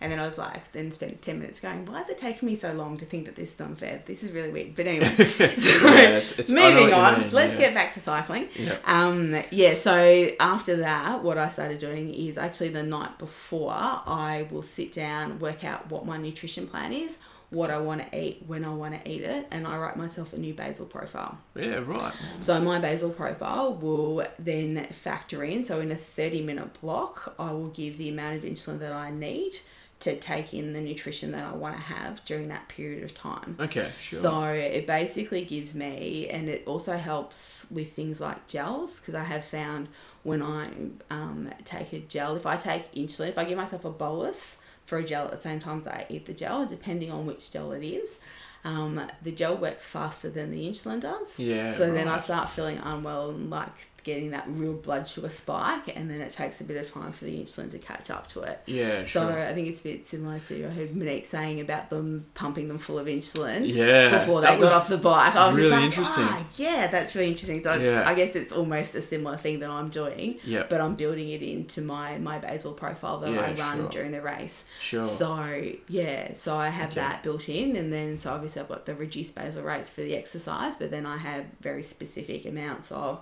And then I was like, then spent 10 minutes going, why is it taking me so long to think that this is unfair? This is really weird. But anyway, so Yeah, it's- it's- I know what moving on, mean, let's yeah. get back to cycling. Yeah. Um, yeah, so after that, what I started doing is actually the night before, I will sit down, work out what my nutrition plan is, what I want to eat, when I want to eat it, and I write myself a new basal profile. Yeah, right. So my basal profile will then factor in. So in a 30 minute block, I will give the amount of insulin that I need to take in the nutrition that I want to have during that period of time. Okay, sure. So it basically gives me, and it also helps with things like gels, because I have found when I um, take a gel, if I take insulin, if I give myself a bolus for a gel at the same time as I eat the gel, depending on which gel it is, um, the gel works faster than the insulin does. Yeah, So then I start feeling unwell and like getting that real blood sugar spike, and then it takes a bit of time for the insulin to catch up to it. yeah, So sure. I think it's a bit similar to I heard Monique saying about them pumping them full of insulin Yeah, before they got off the bike. I was really just like, interesting. "Ah, yeah, that's really interesting. So it's, Yeah. I guess it's almost a similar thing that I'm doing, Yeah. but I'm building it into my my basal profile that I run sure. during the race. Sure. So yeah, so I have Okay. that built in, and then so obviously I've got the reduced basal rates for the exercise, but then I have very specific amounts of.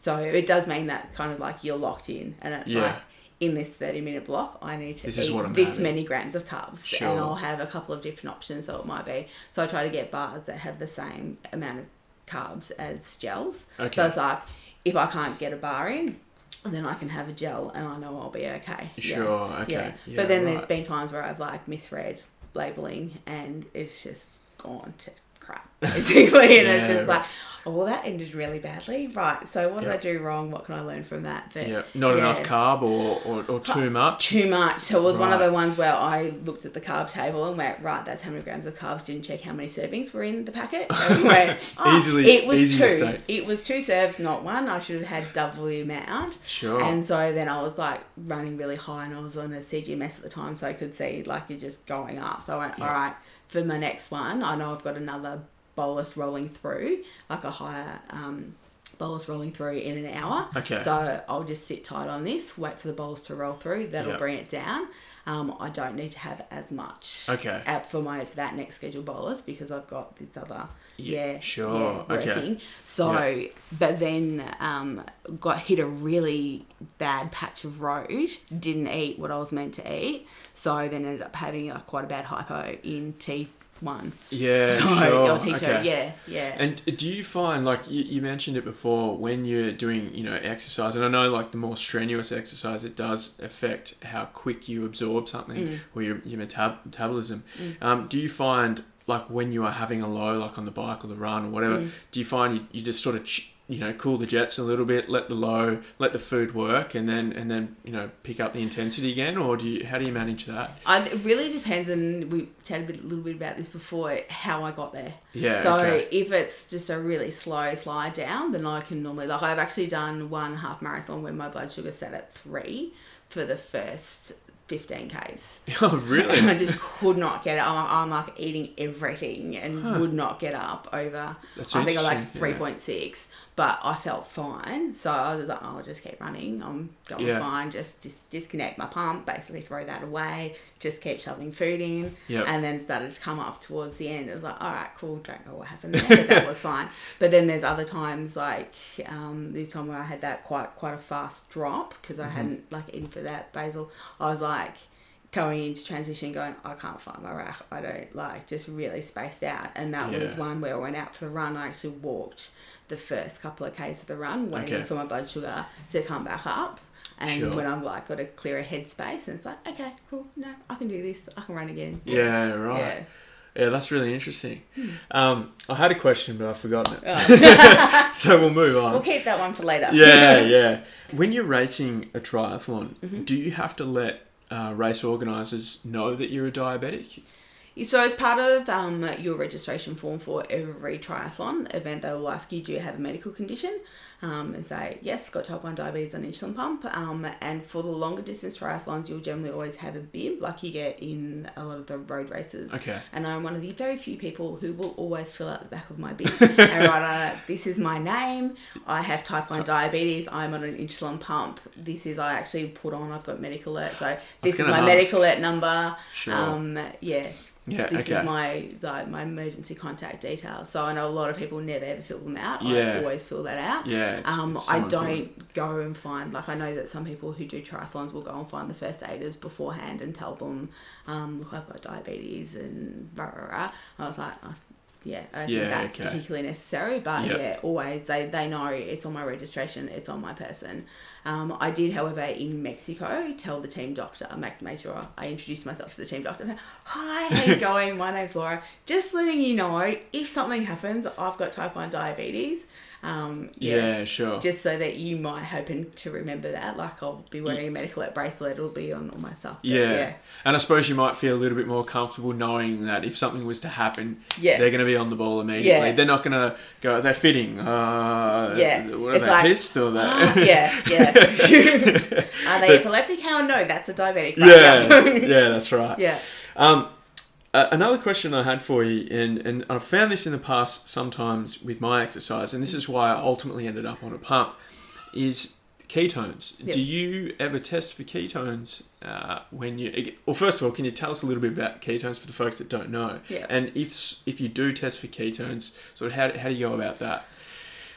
So it does mean that kind of like you're locked in, and it's Yeah. like in this 30 minute block, I need to This eat is what I'm this having. many grams of carbs, Sure. and I'll have a couple of different options. So it might be so I try to get bars that have the same amount of carbs as gels. Okay. So it's like if I can't get a bar in. Then I can have a gel and I know I'll be okay. Yeah. Sure, okay. Yeah, but then right. there's been times where I've like misread labeling and it's just gone to crap basically and it's just right. like oh well that ended really badly right so what Yeah. did i do wrong what can i learn from that but yeah, not yeah. enough carb or, or, or too much. too much so it was one of the ones where i looked at the carb table and went right that's how many grams of carbs didn't check how many servings were in the packet and went, oh, Easily- it was two mistake. it was two serves not one i should have had double the amount Sure. and so then I was like running really high and I was on a CGMS at the time so I could see like you're just going up. So I went, Yeah. all right, for my next one, I know I've got another bolus rolling through, like a higher um, bolus rolling through in an hour. Okay. So I'll just sit tight on this, wait for the bolus to roll through. That'll Yep. bring it down. Um, I don't need to have as much Okay. at for my that next scheduled bolus because I've got this other Yeah, yeah sure, yeah, okay. So, Yeah. but then um, got hit a really bad patch of road. Didn't eat what I was meant to eat. So then ended up having a, quite a bad hypo in T one. Yeah, so, sure. Or T two. okay. Yeah, yeah. And do you find, like you, you mentioned it before, when you're doing, you know, exercise, and I know like the more strenuous exercise, it does affect how quick you absorb something Mm. or your, your metab- metabolism. Um, do you find, like when you are having a low, like on the bike or the run or whatever, Mm. do you find you, you just sort of, ch- you know, cool the jets a little bit, let the low, let the food work, and then and then you know pick up the intensity again, or do you? How do you manage that? I, it really depends, and we chatted a, bit, a little bit about this before, how I got there. Yeah. So okay. if it's just a really slow slide down, then I can normally like I've actually done one half marathon where my blood sugar sat at three for the first fifteen k's. oh, really? And I just could not get it. I'm, I'm like eating everything and Huh. would not get up over. That's I think I like 3.6. yeah. But I felt fine. So I was just like, oh, I'll just keep running. I'm going Yeah. fine. Just, just disconnect my pump, basically throw that away. Just keep shoving food in, Yep. and then started to come up towards the end. It was like, all right, cool. Don't know what happened there, but that was fine. But then there's other times like um, this time where I had that quite quite a fast drop because Mm-hmm. I hadn't like eaten for that basal. I was like going into transition going i can't find my rack i don't like just really spaced out and that was one where i went out for the run i actually walked the first couple of k's of the run waiting Okay. for my blood sugar to come back up and Sure. when i'm like got a clearer headspace and it's like okay cool no i can do this i can run again Yeah, right. yeah Yeah, that's really interesting. Hmm. Um, I had a question, but I've forgotten it. Oh. so we'll move on. we'll keep that one for later yeah, yeah. When you're racing a triathlon, Mm-hmm. do you have to let uh, race organisers know that you're a diabetic? So, as part of um, your registration form for every triathlon event, they will ask you, do you have a medical condition? Um, and say, yes, got type 1 diabetes on insulin pump. Um, and for the longer distance triathlons, you'll generally always have a bib like you get in a lot of the road races. Okay. And I'm one of the very few people who will always fill out the back of my bib and write on it, this is my name, I have type 1 diabetes, I'm on an insulin pump. This is, I actually put on, I've got medical alert. So, this is my ask. medical alert number. Sure. Um, yeah, Yeah, this okay. is my like my emergency contact details. So I know a lot of people never ever fill them out. Yeah. I always fill that out. Yeah, it's- Um, it's so I don't go and find like I know that some people who do triathlons will go and find the first aiders beforehand and tell them, um, look, I've got diabetes and rah rah rah. I was like. Oh, yeah, I don't Yeah, think that's okay. particularly necessary, but Yep. yeah, always they, they know it's on my registration, it's on my person. Um, I did, however, in Mexico, tell the team doctor, make, make sure I introduced myself to the team doctor. Hi, how you going? My name's Laura. Just letting you know, if something happens, I've got type 1 diabetes. Um, Yeah, sure. Just so that you might happen to remember that. Like, I'll be wearing a medical alert bracelet, it'll be on all my stuff. But yeah. And I suppose you might feel a little bit more comfortable knowing that if something was to happen, Yeah. they're going to be on the ball immediately. Yeah. They're not going to go, they're fitting. Uh, Yeah. What are It's they, like, pissed or they? Ah, yeah, yeah. Are they But- epileptic? How no, that's a diabetic. yeah, yeah, that's right. yeah. Um, uh, another question I had for you, and, and I've found this in the past sometimes with my exercise, and this is why I ultimately ended up on a pump, is ketones. Yep. Do you ever test for ketones uh, when you? Well, first of all, can you tell us a little bit about ketones for the folks that don't know? Yeah. And if if you do test for ketones, sort of how, how do you go about that?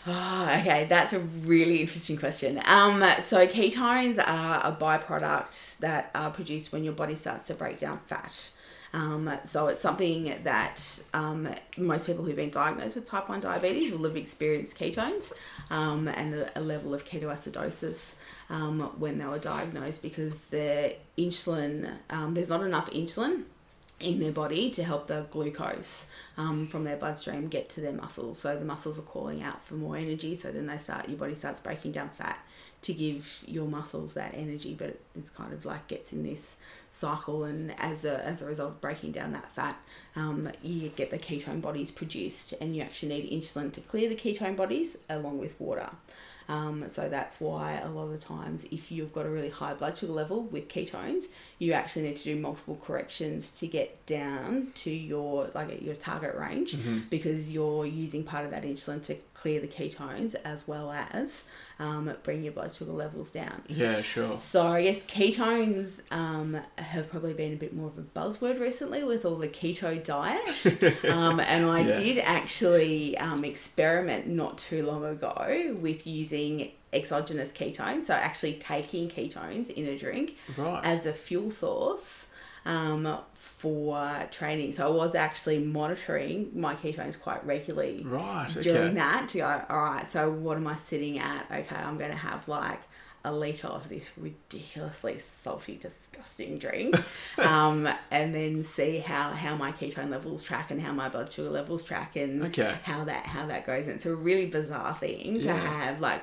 Oh, okay, that's a really interesting question. Um, so ketones are a byproduct that are produced when your body starts to break down fat. Um, so it's something that um, most people who've been diagnosed with type 1 diabetes will have experienced ketones um, and a, level of ketoacidosis um, when they were diagnosed because their insulin, um, there's not enough insulin in their body to help the glucose um, from their bloodstream get to their muscles. So the muscles are calling out for more energy. So then they start, your body starts breaking down fat to give your muscles that energy. But it's kind of like gets in this cycle, and as a as a result of breaking down that fat, um, you get the ketone bodies produced, and you actually need insulin to clear the ketone bodies along with water. Um, so that's why a lot of the times, if you've got a really high blood sugar level with ketones, you actually need to do multiple corrections to get down to your like your target range Mm-hmm. because you're using part of that insulin to clear the ketones as well as um, bring your blood sugar levels down. Yeah, sure. So I guess ketones um, have probably been a bit more of a buzzword recently with all the keto diet. um, and I Yes. did actually um, experiment not too long ago with using exogenous ketones, so actually taking ketones in a drink Right. as a fuel source um, for training. So I was actually monitoring my ketones quite regularly right. Okay. during that to go, all right, so what am I sitting at? Okay, I'm going to have like a litre of this ridiculously salty, disgusting drink. um, and then see how, how my ketone levels track and how my blood sugar levels track and Okay. how that how that goes. And it's a really bizarre thing to Yeah. have like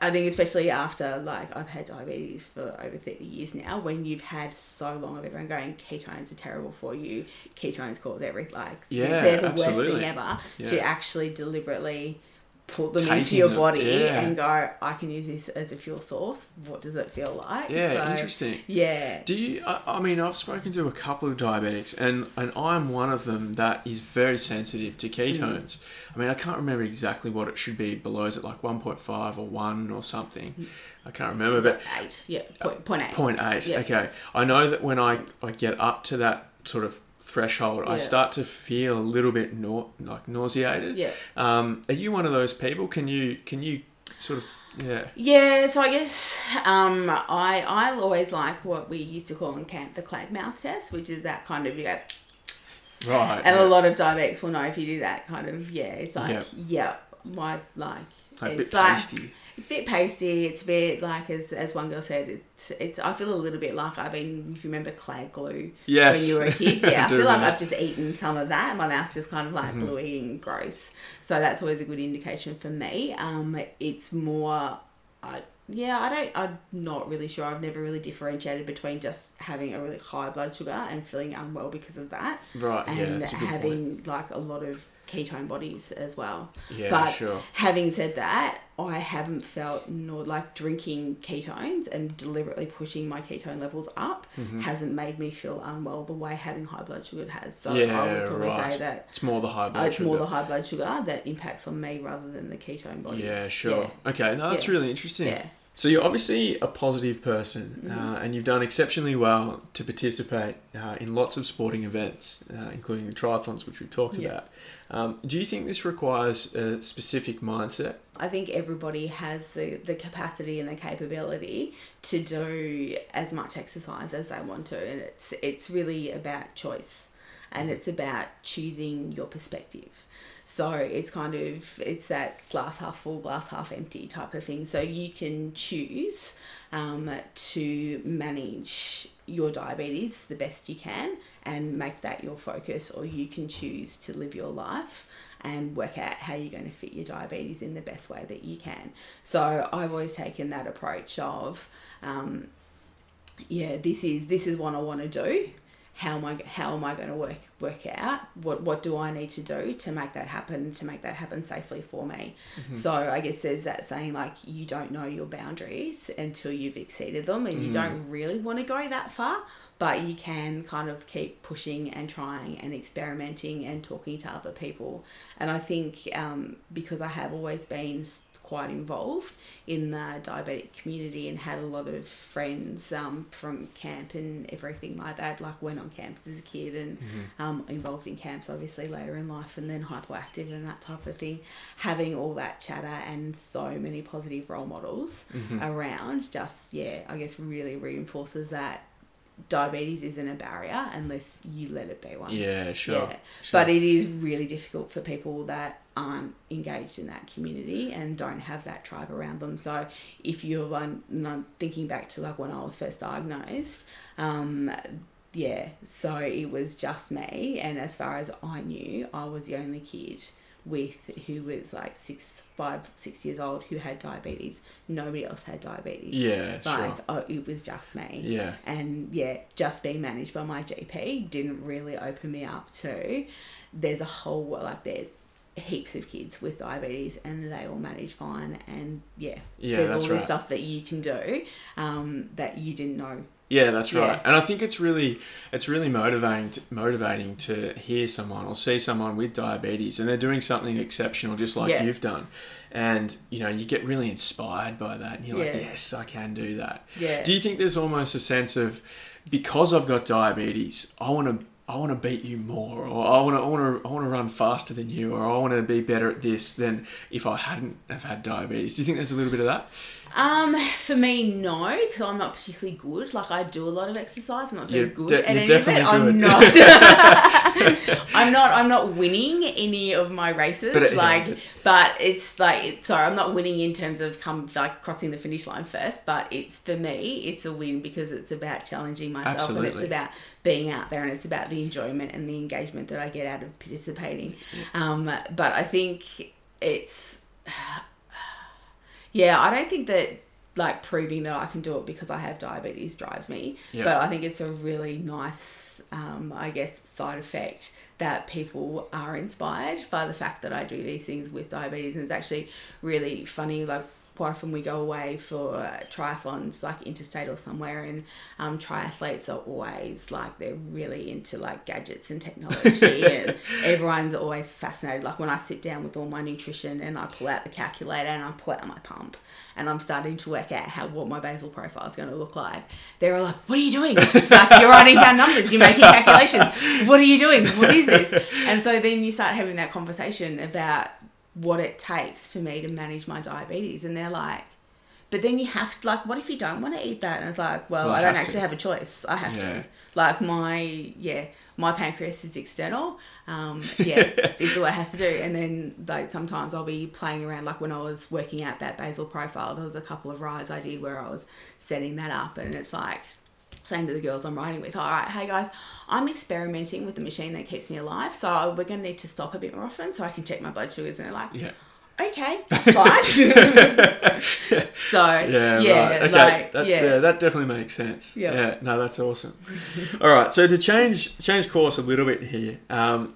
I think especially after like I've had diabetes for over thirty years now, when you've had so long of everyone going ketones are terrible for you, ketones cause everything like Yeah, they're the worst absolutely. thing ever. To actually deliberately put them into your body yeah. and go, I can use this as a fuel source. What does it feel like? Yeah, So, interesting. Yeah. Do you? I, I mean, I've spoken to a couple of diabetics, and and I'm one of them that is very sensitive to ketones. Mm. I mean, I can't remember exactly what it should be below. Is it like 1.5 or one or something? Mm. I can't remember, but Eight. Yeah. Point, point eight. point eight. Yeah. Okay, I know that when I I get up to that sort of threshold, I start to feel a little bit nau- like nauseated. Yeah. Um, are you one of those people? Can you can you sort of yeah Yeah, so I guess um, I I always like what we used to call in camp the clag mouth test, which is that kind of you go, right? and yeah. a lot of diabetics will know if you do that kind of yeah, it's like Yeah. yeah, my like a it's bit like pasty. It's a bit pasty. It's a bit like as as one girl said, it's it's I feel a little bit like I've been if you remember clag glue Yes. when you were a kid. Yeah, I, do feel like. I've just eaten some of that. My mouth's just kind of like Mm-hmm. gluey and gross. So that's always a good indication for me. Um, it's more, I yeah, I don't. I'm not really sure. I've never really differentiated between just having a really high blood sugar and feeling unwell because of that, Right. yeah, and a good point. having like a lot of ketone bodies as well. Yeah, but sure. having said that, I haven't felt nor like drinking ketones and deliberately pushing my ketone levels up Mm-hmm. hasn't made me feel unwell the way having high blood sugar has. So Yeah, I would probably right. say that It's more the high uh, blood it's sugar. more the high blood sugar that impacts on me rather than the ketone bodies. yeah, sure. Okay, no, that's Yeah. really interesting. Yeah. So you're obviously a positive person, Mm-hmm. uh, and you've done exceptionally well to participate uh, in lots of sporting events, uh, including the triathlons, which we've talked Yeah. about. Um, do you think this requires a specific mindset? I think everybody has the, the capacity and the capability to do as much exercise as they want to, and it's it's really about choice, and it's about choosing your perspective. So it's kind of it's that glass half full, glass half empty type of thing. So you can choose um, to manage your diabetes the best you can and make that your focus, or you can choose to live your life and work out how you're going to fit your diabetes in the best way that you can. So I've always taken that approach of, um, yeah, this is this is what I want to do. How am I how am I going to work work out what what do I need to do to make that happen to make that happen safely for me? So I guess there's that saying like you don't know your boundaries until you've exceeded them, and you don't really want to go that far but you can kind of keep pushing and trying and experimenting and talking to other people. And I think um, because I have always been quite involved in the diabetic community and had a lot of friends um, from camp and everything like that, like went on camps as a kid and um, involved in camps obviously later in life and then Hypoactive and that type of thing. Having all that chatter and so many positive role models around just, yeah, I guess really reinforces that diabetes isn't a barrier unless you let it be one. Yeah, sure. Yeah. sure. But it is really difficult for people that aren't engaged in that community and don't have that tribe around them. So if you're like, not thinking back to like when I was first diagnosed, um, yeah, so it was just me, and as far as I knew, I was the only kid with who was like six, five, six years old who had diabetes. Nobody else had diabetes. Yeah, like sure. oh, it was just me Yeah. and yeah, just being managed by my GP didn't really open me up to. There's a whole wo- like there's heaps of kids with diabetes and they all manage fine and yeah, Yeah, there's all all right. this stuff that you can do um, that you didn't know Yeah, that's right. Yeah. And I think it's really it's really motivating to, motivating to hear someone or see someone with diabetes and they're doing something exceptional just like Yeah. you've done. And you know, you get really inspired by that and you're like, "Yes, I can do that." yeah Do you think there's almost a sense of because I've got diabetes, I want to I want to beat you more, or I want to I want to I want to run faster than you, or I want to be better at this than if I hadn't have had diabetes. Do you think there's a little bit of that? Um, for me, no, because I'm not particularly good. Like I do a lot of exercise. I'm not very You're good de- at you're any definitely of it. I'm not. I'm not. I'm not winning any of my races. But it- yeah, like, but- but it's like, sorry, I'm not winning in terms of come like crossing the finish line first. But it's for me, it's a win because it's about challenging myself and it's about being out there and it's about the enjoyment and the engagement that I get out of participating. Um, but I think it's yeah, I don't think that like proving that I can do it because I have diabetes drives me. Yeah. But I think it's a really nice, um, I guess, side effect that people are inspired by the fact that I do these things with diabetes. And it's actually really funny. Like, quite often we go away for uh, triathlons, like interstate or somewhere, and um, triathletes are always like they're really into like gadgets and technology, and everyone's always fascinated. Like when I sit down with all my nutrition and I pull out the calculator and I pull out my pump, and I'm starting to work out how what my basal profile is going to look like. They're all like, "What are you doing? like you're writing down numbers, you're making calculations. What are you doing? What is this?" And so then you start having that conversation about what it takes for me to manage my diabetes, and they're like. But then you have to like, what if you don't want to eat that? And it's like, well, Well, I I don't have actually to. have a choice. I have Yeah. to. Like my yeah, my pancreas is external. Um, yeah, this is what it has to do. And then like sometimes I'll be playing around. Like when I was working out that basal profile, there was a couple of rides I did where I was setting that up, and it's like saying to the girls I'm riding with, all right, hey guys, I'm experimenting with the machine that keeps me alive, so we're gonna need to stop a bit more often so I can check my blood sugars. And they're like, Yeah. okay, fine. so Yeah, yeah, right. Okay, like, that, yeah. yeah. that definitely makes sense. Yeah. Yeah, no, that's awesome. All right, so to change change course a little bit here, um,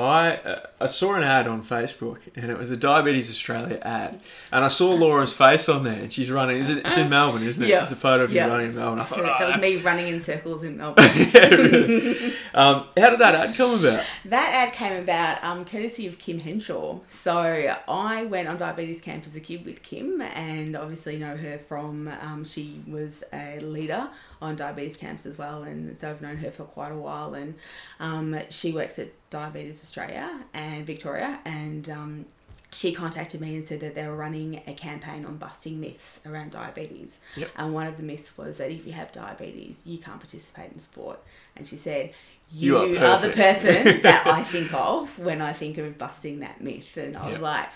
I uh, I saw an ad on Facebook, and it was a Diabetes Australia ad, and I saw Laura's face on there, and she's running. Is it, it's in Melbourne, isn't it? Yeah. It's a photo of you Yeah. running in Melbourne. I thought, that oh, was that's- me running in circles in Melbourne. yeah, really. um, how did that ad come about? That ad came about um, courtesy of Kim Henshaw. So I went on diabetes camp as a kid with Kim, and obviously know her from um, she was a leader on diabetes camps as well, and so I've known her for quite a while. And um, she works at Diabetes Australia and Victoria, and um, she contacted me and said that they were running a campaign on busting myths around diabetes. Yep. And one of the myths was that if you have diabetes, you can't participate in sport. And she said, You You, are are, the person that I think of when I think of busting that myth. And I was like,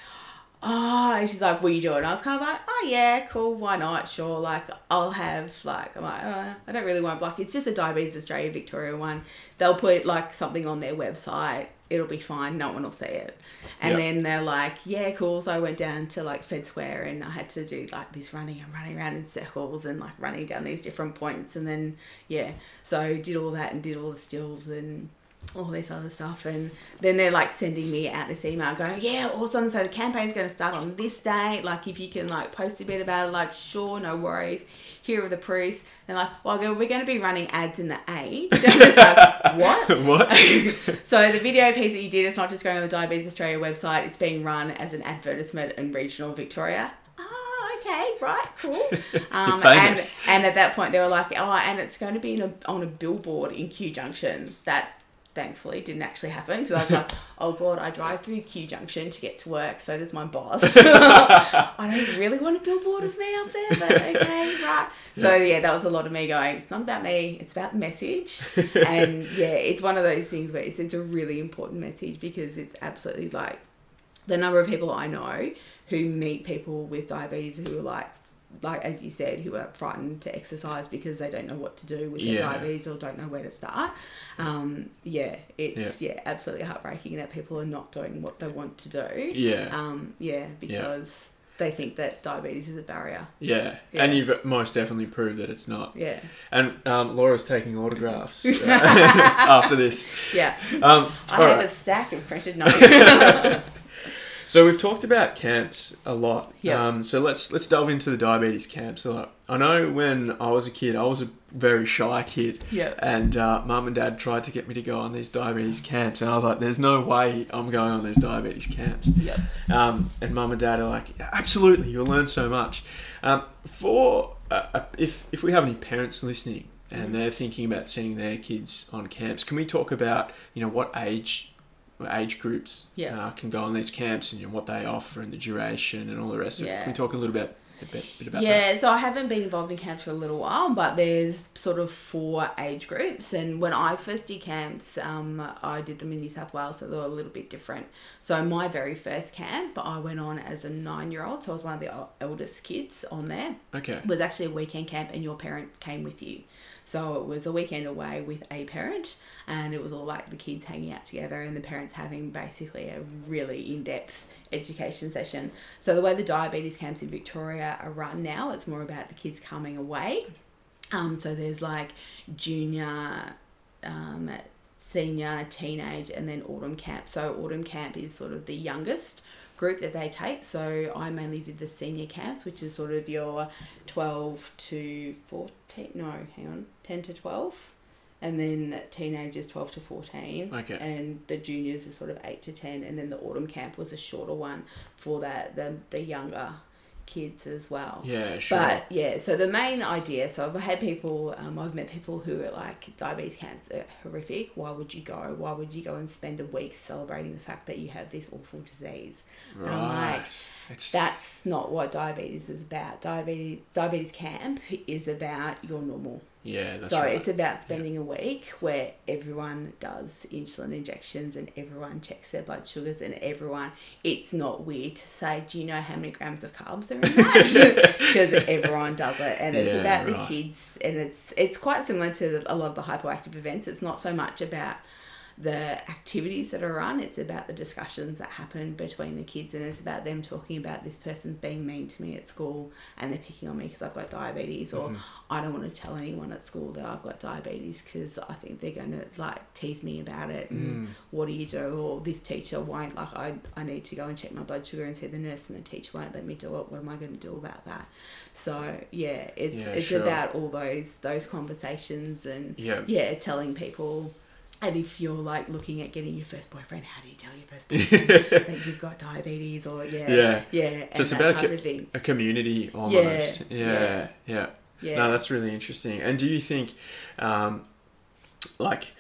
oh, and she's like, will you do it? And I was kind of like, oh yeah, cool, why not? Sure, like I'll have like I'm like, oh, I don't really want like it's just a Diabetes Australia Victoria one. They'll put like something on their website. It'll be fine. No one will see it. And Yep. then they're like, yeah, cool. So I went down to like Fed Square and I had to do like this running and running around in circles and like running down these different points. And then yeah, so did all that and did all the stills and all this other stuff and then they're like sending me out this email going yeah awesome so the campaign's going to start on this day like if you can like post a bit about it like sure no worries here are the proofs and like well we're going to be running ads in the Age like what what? so the video piece that you did is not just going on the Diabetes Australia website; it's being run as an advertisement in regional Victoria. Oh, okay, right, cool. Um, and, and at that point, they were like, "Oh, and it's going to be in a, on a billboard in Kew Junction." That thankfully didn't actually happen because I was like, "Oh God, I drive through Kew Junction to get to work. So does my boss. I don't really want a billboard of me up there, but okay, right." So yeah, that was a lot of me going. It's not about me; it's about the message. and yeah, it's one of those things where it's it's a really important message because it's absolutely like the number of people I know who meet people with diabetes who are like like as you said, who are frightened to exercise because they don't know what to do with their Yeah. diabetes or don't know where to start. Um, yeah, it's yeah. absolutely heartbreaking that people are not doing what they want to do. Yeah. Um, yeah, because they think that diabetes is a barrier. Yeah. Yeah. and you've most definitely proved that it's not. Yeah, And um, Laura's taking autographs uh, after this. yeah. Um, I have right. a stack of printed notes. So we've talked about camps a lot. Yeah. Um, so let's let's delve into the diabetes camps a lot. I know when I was a kid, I was a very shy kid. Yeah. And uh, mum and dad tried to get me to go on these diabetes camps, and I was like, "There's no way I'm going on these diabetes camps." Yep. Um, and mum and dad are like, "Absolutely, you'll learn so much." Um, for uh, uh, if if we have any parents listening and they're thinking about sending their kids on camps, can we talk about you know what age age groups Yeah. uh, can go on these camps and you know, what they offer and the duration and all the rest of it? Yeah. Can we talk a little bit, a bit, bit about that? Yeah, so I haven't been involved in camps for a little while, but there's sort of four age groups. And when I first did camps, um, I did them in New South Wales, so they were a little bit different. So my very first camp, I went on as a nine-year-old, so I was one of the eldest kids on there. Okay. It was actually a weekend camp, and your parent came with you. So it was a weekend away with a parent, and it was all like the kids hanging out together and the parents having basically a really in depth education session. So the way the diabetes camps in Victoria are run now, it's more about the kids coming away. Um, so there's like junior, um, senior, teenage, and then autumn camp. So autumn camp is sort of the youngest group that they take. So I mainly did the senior camps, which is sort of your 12 to 14, no, hang on, 10 to 12. And then teenagers 12 to 14. Okay. And the juniors are sort of 8 to 10. And then the autumn camp was a shorter one for that the, the younger kids as well. Yeah, sure. But yeah, so the main idea. So I've had people, um, I've met people who are like diabetes camps are horrific. Why would you go? Why would you go and spend a week celebrating the fact that you have this awful disease? And I'm right. like, it's that's not what diabetes is about. Diabetes diabetes camp is about your normal. Yeah, that's so right. it's about spending a week where everyone does insulin injections and everyone checks their blood sugars and everyone. It's not weird to say, do you know how many grams of carbs are in that? Because everyone does it, and it's Yeah, about the kids, and it's it's quite similar to a lot of the Hypoactive events. It's not so much about the activities that are run it's about the discussions that happen between the kids and it's about them talking about this person's being mean to me at school and they're picking on me because I've got diabetes or mm-hmm. I don't want to tell anyone at school that I've got diabetes because I think they're going to like tease me about it and mm. what do you do? Or this teacher won't like I, I need to go and check my blood sugar and see the nurse and the teacher won't let me do it. What am I going to do about that? So yeah it's Yeah, it's sure. about all those those conversations and Yeah. yeah telling people and if you're like looking at getting your first boyfriend, how do you tell your first boyfriend that you've got diabetes or yeah, Yeah. yeah, So it's about thing. a community almost. Yeah, yeah. yeah. Yeah, No, that's really interesting. And do you think, um, like,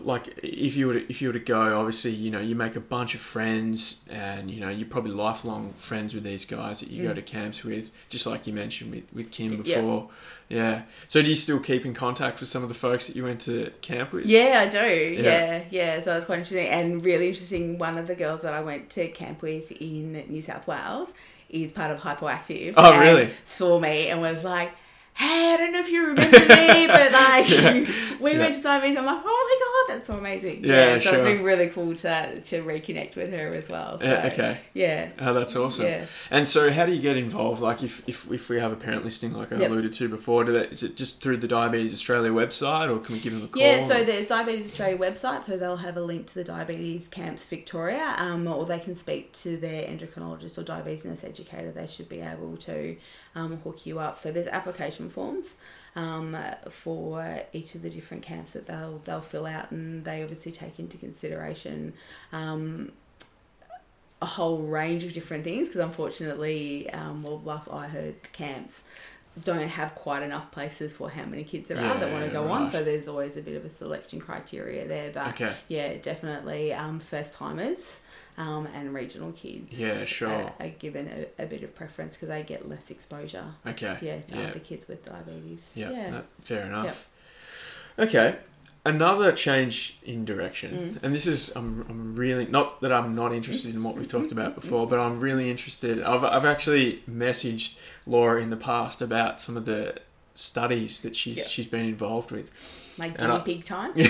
like if you were to, if you were to go, obviously, you know, you make a bunch of friends, and you know, you're probably lifelong friends with these guys that you go Mm. to camps with, just like you mentioned with with Kim before. Yeah. So do you still keep in contact with some of the folks that you went to camp with? Yeah, I do. Yeah. yeah, So it's quite interesting and really interesting. One of the girls that I went to camp with in New South Wales is part of Hypoactive. Oh, really? Saw me and was like, "Hey, I don't know if you remember me, but like, we Yeah. went to diabetes." I'm like, "Oh my god, that's so amazing!" Yeah, so sure. it's been really cool to to reconnect with her as well. So, Yeah, okay. Yeah. Oh, that's awesome. Yeah. And so, how do you get involved? Like, if, if, if we have a parent listening, like I Yep. alluded to before, do that, is it just through the Diabetes Australia website, or can we give them a call? Yeah, so there's Diabetes Australia website, so they'll have a link to the Diabetes Camps Victoria, um, or they can speak to their endocrinologist or diabetes nurse educator. They should be able to um, hook you up. So there's application forms um, for each of the different camps that they'll they'll fill out, and they obviously take into consideration. Um, a whole range of different things because unfortunately, um, well, last I heard, the camps don't have quite enough places for how many kids there are that want to Yeah, go on. So there's always a bit of a selection criteria there. But Okay. yeah, definitely um, first timers um, and regional kids. Yeah, sure. Are, are given a, a bit of preference because they get less exposure. Okay. Yeah, to Yeah. other kids with diabetes. Yeah, yeah. that- fair enough. Okay, another change in direction, Mm. and this is I'm, I'm really not that I'm not interested in what we've talked about before, but I'm really interested. I've I've actually messaged Laura in the past about some of the studies that she's Yeah. she's been involved with, Like guinea I- pig time. and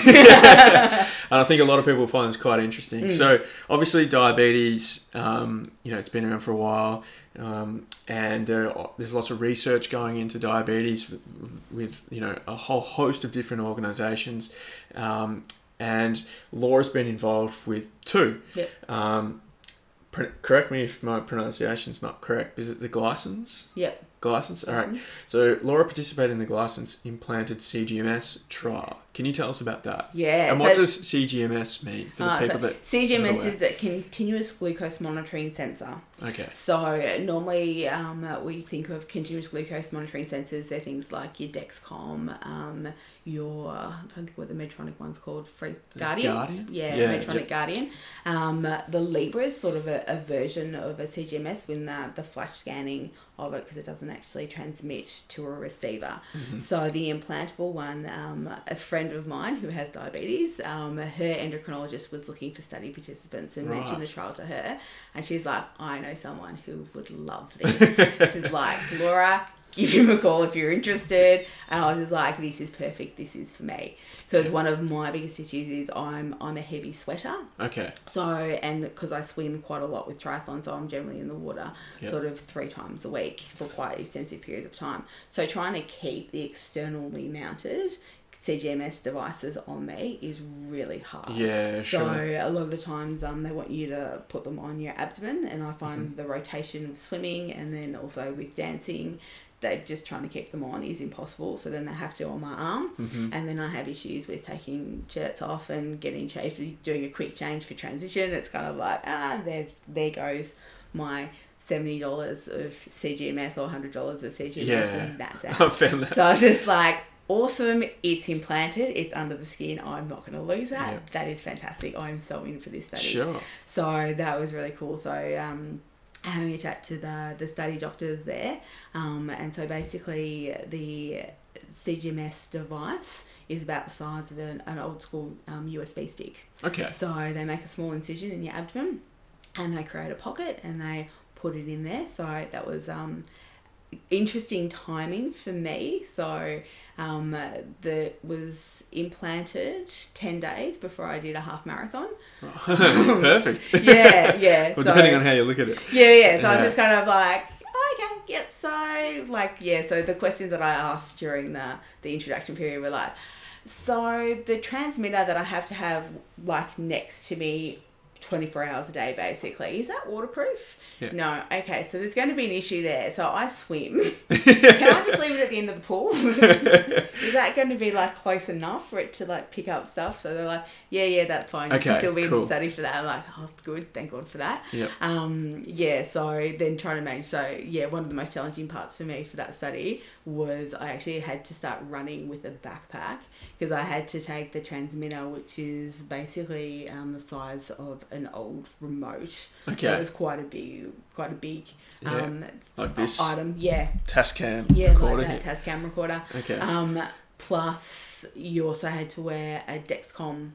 I think a lot of people find this quite interesting. Mm. So obviously diabetes, um, you know, it's been around for a while, um, and there are, there's lots of research going into diabetes with, with you know a whole host of different organisations, um, and Laura's been involved with two. Yep. Um, pr- correct me if my pronunciation's not correct. Is it the Glycines? Yep. Glycines? All right. Mhm. So Laura participated in the Glycines implanted CGMS trial. Can you tell us about that? Yeah. and so- what does CGMS mean for the uh, so people that? CGMS is a continuous glucose monitoring sensor. Okay. So normally um, we think of continuous glucose monitoring sensors. They're things like your Dexcom, um, your I don't think what the Medtronic one's called, Free Guardian. Guardian? Yeah, Yeah, Medtronic yep. Guardian. Um, the Libra is sort of a, a version of a CGMS with the, the flash scanning of it because it doesn't actually transmit to a receiver. Mm-hmm. So the implantable one, um, a friend of mine who has diabetes, um, her endocrinologist was looking for study participants and mentioned the trial to her, and she's like, "I know someone who would love this." she's like, "Laura." Give him a call if you're interested. And I was just like, this is perfect. This is for me. Because one of my biggest issues is I'm I'm a heavy sweater. Okay. So, and because I swim quite a lot with triathlon, so I'm generally in the water Yep. sort of three times a week for quite extensive periods of time. So, trying to keep the externally mounted CGMS devices on me is really hard. Yeah. So Sure. a lot of the times um, they want you to put them on your abdomen, and I find Mm-hmm. the rotation of swimming and then also with dancing, they just trying to keep them on is impossible. So then they have to on my arm, Mm-hmm. and then I have issues with taking shirts off and getting changed, doing a quick change for transition. It's kind of like ah, there there goes my seventy dollars of CGMS or hundred dollars of CGMS, Yeah. and that's out. I found that. So I was just like, awesome, it's implanted, it's under the skin, I'm not going to lose that. Yeah. That is fantastic. I'm so in for this study. Sure. So that was really cool. So, um, having a chat to the, the study doctors there. Um, and so basically, the CGMS device is about the size of an, an old school um, USB stick. Okay. So they make a small incision in your abdomen and they create a pocket and they put it in there. So that was um, interesting timing for me. So um, that was implanted 10 days before I did a half marathon. Perfect. Yeah, yeah. well, so, depending on how you look at it. yeah, yeah. So I was just kind of like, okay, yep. So like, yeah. So the questions that I asked during the the introduction period were like, so the transmitter that I have to have like next to me. 24 hours a day basically. Is that waterproof? Yeah. no. Okay so there's going to be an issue there. So i swim. Can i just leave it at the end of the pool? Is that going to be like close enough for it to like pick up stuff? So they're like yeah yeah that's fine. You Okay, can still be in cool. the study for that. I'm like oh good. Thank god for that. Yep. um, yeah, so then trying to manage. So yeah, one of the most challenging parts for me for that study was I actually had to start running with a backpack because I had to take the transmitter, which is basically um, the size of an old remote. So Okay. it was quite a big, quite a big Yeah, um, Like this item. Yeah, Tascam yeah, recorder like that here. Tascam recorder. Okay. Um, plus, you also had to wear a Dexcom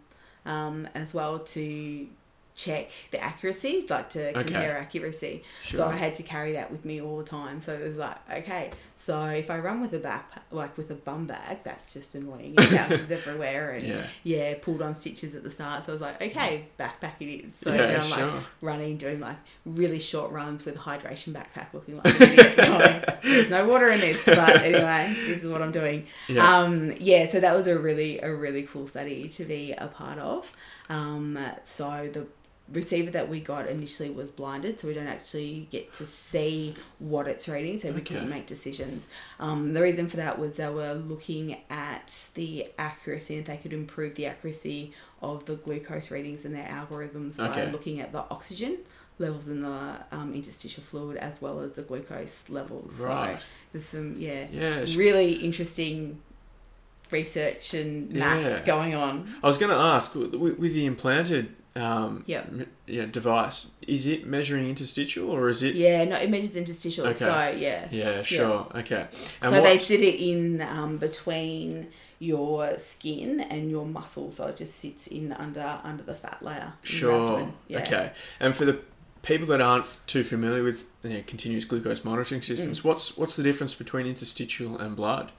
um, as well to check the accuracy, like to Okay. compare accuracy. So I had to carry that with me all the time. So it was like, okay, so if I run with a back, like with a bum bag, that's just annoying. It bounces everywhere and Yeah. yeah, pulled on stitches at the start. So I was like, okay, backpack it is. So Yeah, then I'm like running, doing like really short runs with a hydration backpack, looking like an idiot. going, There's no water in this, but anyway, this is what I'm doing. Yeah. Um, yeah, so that was a really a really cool study to be a part of. Um, so the receiver that we got initially was blinded, so we don't actually get to see what it's reading, so we Okay. couldn't make decisions. Um, the reason for that was they were looking at the accuracy, and if they could improve the accuracy of the glucose readings and their algorithms by looking at the oxygen levels in the um, interstitial fluid as well as the glucose levels. Right. So there's some yeah, Yeah. really interesting research and maths Yeah. going on. I was going to ask with, with the implanted um, Yep. m- yeah, device, is it measuring interstitial or is it? Yeah, no, it measures interstitial. Okay. So yeah. Yeah, sure. Okay. And so they sit it in um, between your skin and your muscle, so it just sits in under under the fat layer. Sure. Yeah. Okay. And for the people that aren't too familiar with you know, continuous glucose monitoring systems, Mm. what's what's the difference between interstitial and blood?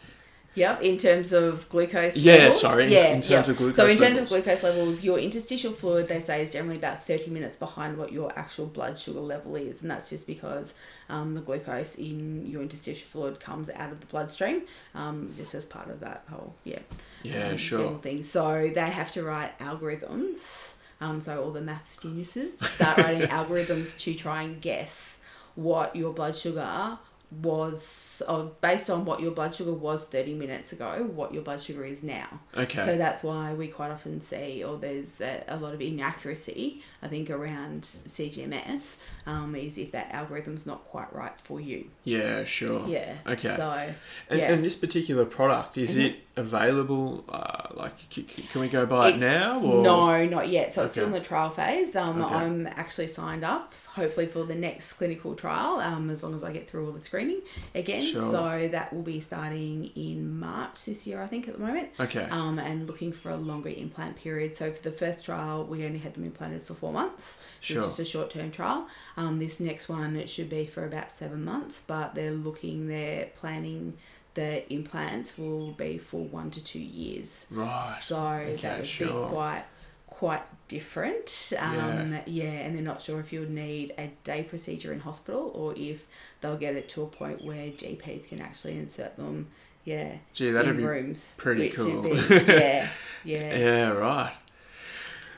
Yep, in terms of glucose Yeah, levels. sorry, Yeah, in terms yeah. of glucose So in terms levels. of glucose levels, your interstitial fluid, they say, is generally about 30 minutes behind what your actual blood sugar level is. And that's just because um, the glucose in your interstitial fluid comes out of the bloodstream, um, just as part of that whole, yeah, Yeah, um, sure. thing. So they have to write algorithms Um, so all the maths geniuses start writing algorithms to try and guess what your blood sugar was, or based on what your blood sugar was 30 minutes ago, what your blood sugar is now. Okay. So that's why we quite often see, or there's a, a lot of inaccuracy, I think, around CGMS, um, is if that algorithm's not quite right for you. yeah, sure. Yeah. Okay. So, And, yeah. Mm-hmm. and this particular product, is it available? Uh, like, c- c- can we go buy it now? Or? No, not yet. So it's still in the trial phase. Um, Okay. I'm actually signed up, hopefully for the next clinical trial, um, as long as I get through all the screening again. Sure. So that will be starting in March this year, I think, at the moment. Okay. Um, and looking for a longer implant period. So for the first trial, we only had them implanted for four months. Sure. It's just a short term trial. Um, this next one it should be for about seven months, but they're looking, they're planning the implants will be for one to two years. right. So Okay, that would sure. be quite quite different. Um, yeah. and they're not sure if you'll need a day procedure in hospital or if they'll get it to a point where GPs can actually insert them. Yeah, Gee, that'd in be rooms. pretty cool. be- yeah, yeah, Yeah, right.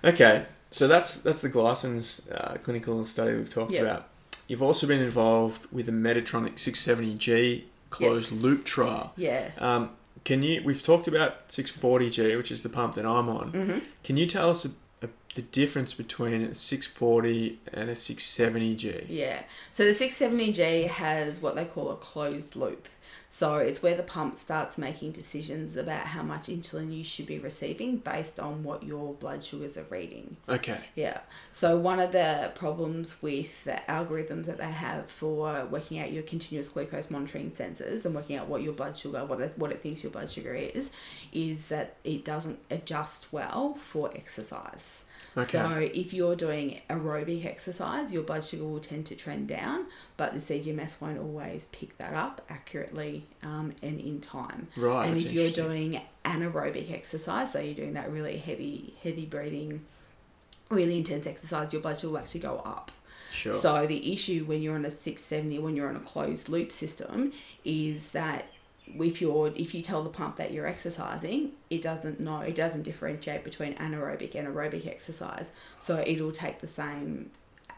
Okay, so that's that's the GlySens uh, clinical study we've talked Yep. about. You've also been involved with the Medtronic 670G closed Yes. loop trial. yeah. Um, can you? We've talked about 640G, which is the pump that I'm on. hmm Can you tell us a, a, the difference between a 640 and a 670G? Yeah. So the 670G has what they call a closed loop. So it's where the pump starts making decisions about how much insulin you should be receiving based on what your blood sugars are reading. Okay. Yeah. So one of the problems with the algorithms that they have for working out your continuous glucose monitoring sensors and working out what your blood sugar, what it, what it thinks your blood sugar is, is that it doesn't adjust well for exercise. Okay. So if you're doing aerobic exercise, your blood sugar will tend to trend down, but the CGMS won't always pick that up accurately um, and in time. Right. and if you're doing anaerobic exercise, so you're doing that really heavy, heavy breathing, really intense exercise, your blood sugar will actually go up. Sure. So the issue when you're on a 670, when you're on a closed loop system, is that if you're if you tell the pump that you're exercising, it doesn't know, it doesn't differentiate between anaerobic and aerobic exercise. So it'll take the same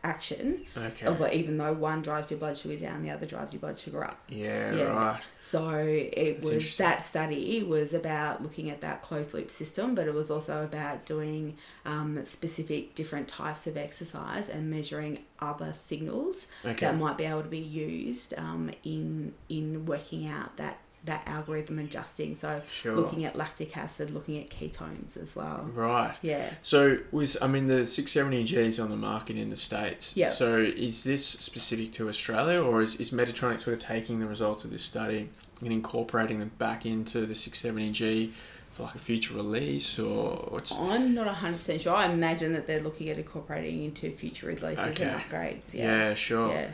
action, okay. even though one drives your blood sugar down, the other drives your blood sugar up. yeah, Yeah. Right. So it That's was that study was about looking at that closed loop system, but it was also about doing um, specific different types of exercise and measuring other signals Okay. that might be able to be used um, in in working out that that algorithm adjusting. So Sure. looking at lactic acid, looking at ketones as well. Right. Yeah. So was I mean the 670G is on the market in the states. Yeah. So is this specific to Australia, or is, is Medtronic sort of taking the results of this study and incorporating them back into the 670G for like a future release, or what's? I'm not 100% sure. I imagine that they're looking at incorporating into future releases Okay. and upgrades. Yeah, Yeah. sure. Yeah.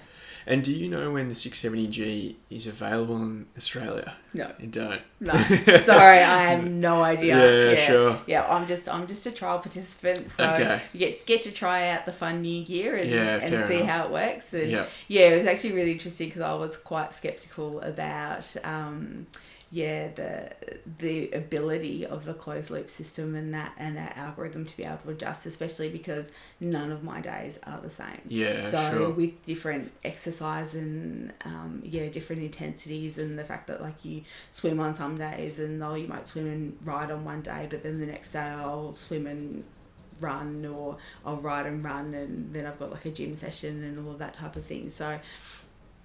And do you know when the 670G is available in Australia? No. You don't. No, sorry, I have no idea. Yeah, yeah, sure. Yeah, I'm just I'm just a trial participant, so Okay. you get get to try out the fun new gear and, Yeah, and see enough. how it works. And Yeah. yeah, it was actually really interesting because I was quite skeptical about um, yeah the the ability of the closed loop system and that and that algorithm to be able to adjust, especially because none of my days are the same. Yeah, So sure. with different exercise and um, yeah, different intensities and the fact that like you swim on some days and oh you might swim and ride on one day, but then the next day I'll swim and run or I'll ride and run and then I've got like a gym session and all of that type of thing. So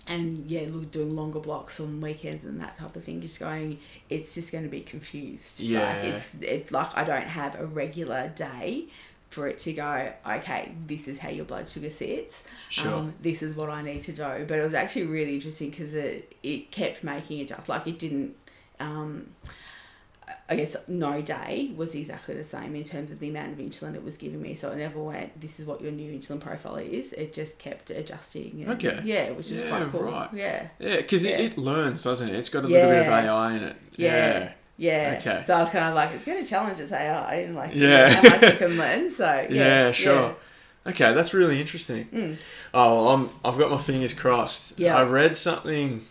and yeah, look, doing longer blocks on weekends and that type of thing. Just going, it's just going to be confused. Yeah. like it's it like I don't have a regular day for it to go. Okay, this is how your blood sugar sits. Sure. Um, this is what I need to do. But it was actually really interesting because it it kept making adjust. Like it didn't. Um, I guess no day was exactly the same in terms of the amount of insulin it was giving me. So it never went, this is what your new insulin profile is. It just kept adjusting. And, Okay. Yeah, which was Yeah, quite cool. right. Yeah. Yeah, because Yeah. it, it learns, doesn't it? It's got a little bit of AI in it. Yeah. Yeah. Okay. So I was kind of like, it's going to challenge its AI and like Yeah. how much it can learn. So yeah, Yeah, sure. Okay, that's really interesting. Mm. Oh, I'm, I've got my fingers crossed. Yeah. I read something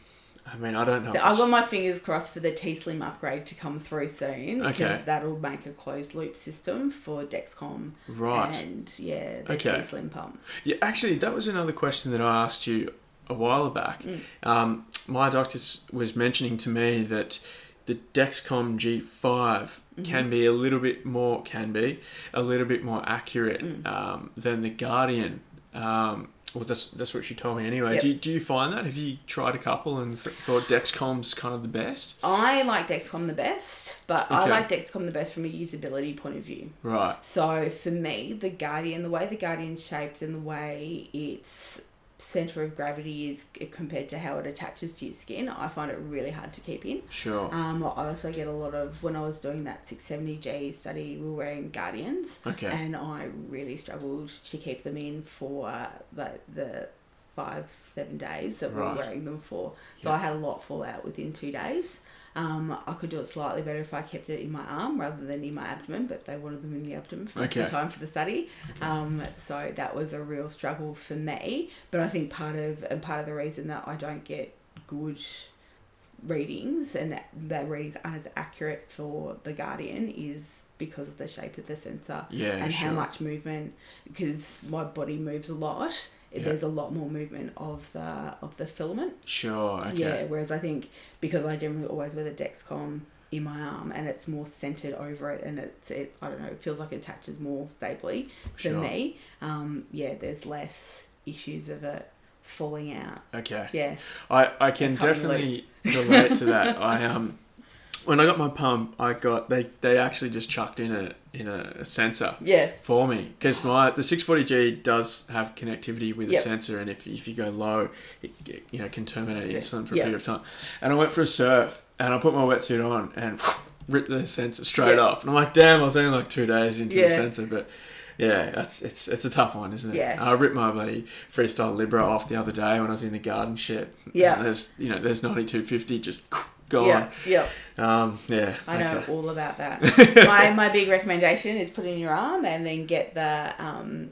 I mean, I don't know. So I've got my fingers crossed for the T Slim upgrade to come through soon because Okay. that'll make a closed loop system for Dexcom. Right. And yeah, the Okay. T Slim pump. Yeah, actually, that was another question that I asked you a while back. Mm. Um, my doctor was mentioning to me that the Dexcom G5 Mm-hmm. can be a little bit more, can be a little bit more accurate Mm. um, than the Guardian. Um, well, that's that's what she told me anyway. Yep. Do, you, do you find that? Have you tried a couple and th- thought Dexcom's kind of the best? I like Dexcom the best, but I like Dexcom the best from a usability point of view. Right. So for me, the Guardian, the way the Guardian's shaped and the way its center of gravity is compared to how it attaches to your skin, I find it really hard to keep in. Sure. Um, I also get a lot of when I was doing that 670G study, we were wearing Guardians, Okay. and I really struggled to keep them in for uh, the the five seven days that we Right. were wearing them for. So Yeah. I had a lot fall out within two days. Um, I could do it slightly better if I kept it in my arm rather than in my abdomen, but they wanted them in the abdomen for Okay. the time for the study. Okay. Um, so that was a real struggle for me. But I think part of and part of the reason that I don't get good readings and that the readings aren't as accurate for the Guardian is because of the shape of the sensor Yeah, and how much movement because my body moves a lot. Yeah. There's a lot more movement of the of the filament. Sure. Okay. Yeah. Whereas I think because I generally always wear the Dexcom in my arm and it's more centered over it and it's it I don't know it feels like it attaches more stably for me. Um, yeah, there's less issues of it falling out. Okay. Yeah. I, I can definitely relate to that. I um when I got my pump, I got they they actually just chucked in a in a, a sensor Yeah. for me because my the 640G does have connectivity with Yep. a sensor, and if if you go low, it you know can terminate Yeah. insulin for a Yep. period of time. And I went for a surf, and I put my wetsuit on and ripped the sensor straight Yeah. off. And I'm like, damn, I was only like two days into the sensor, but. Yeah, that's it's it's a tough one, isn't it? Yeah. I ripped my bloody freestyle Libre off the other day when I was in the garden shed. Yeah. And there's you know there's ninety two fifty just gone. Yeah. Yeah. Um. Yeah. I know okay. all about that. my my big recommendation is put it in your arm and then get the um,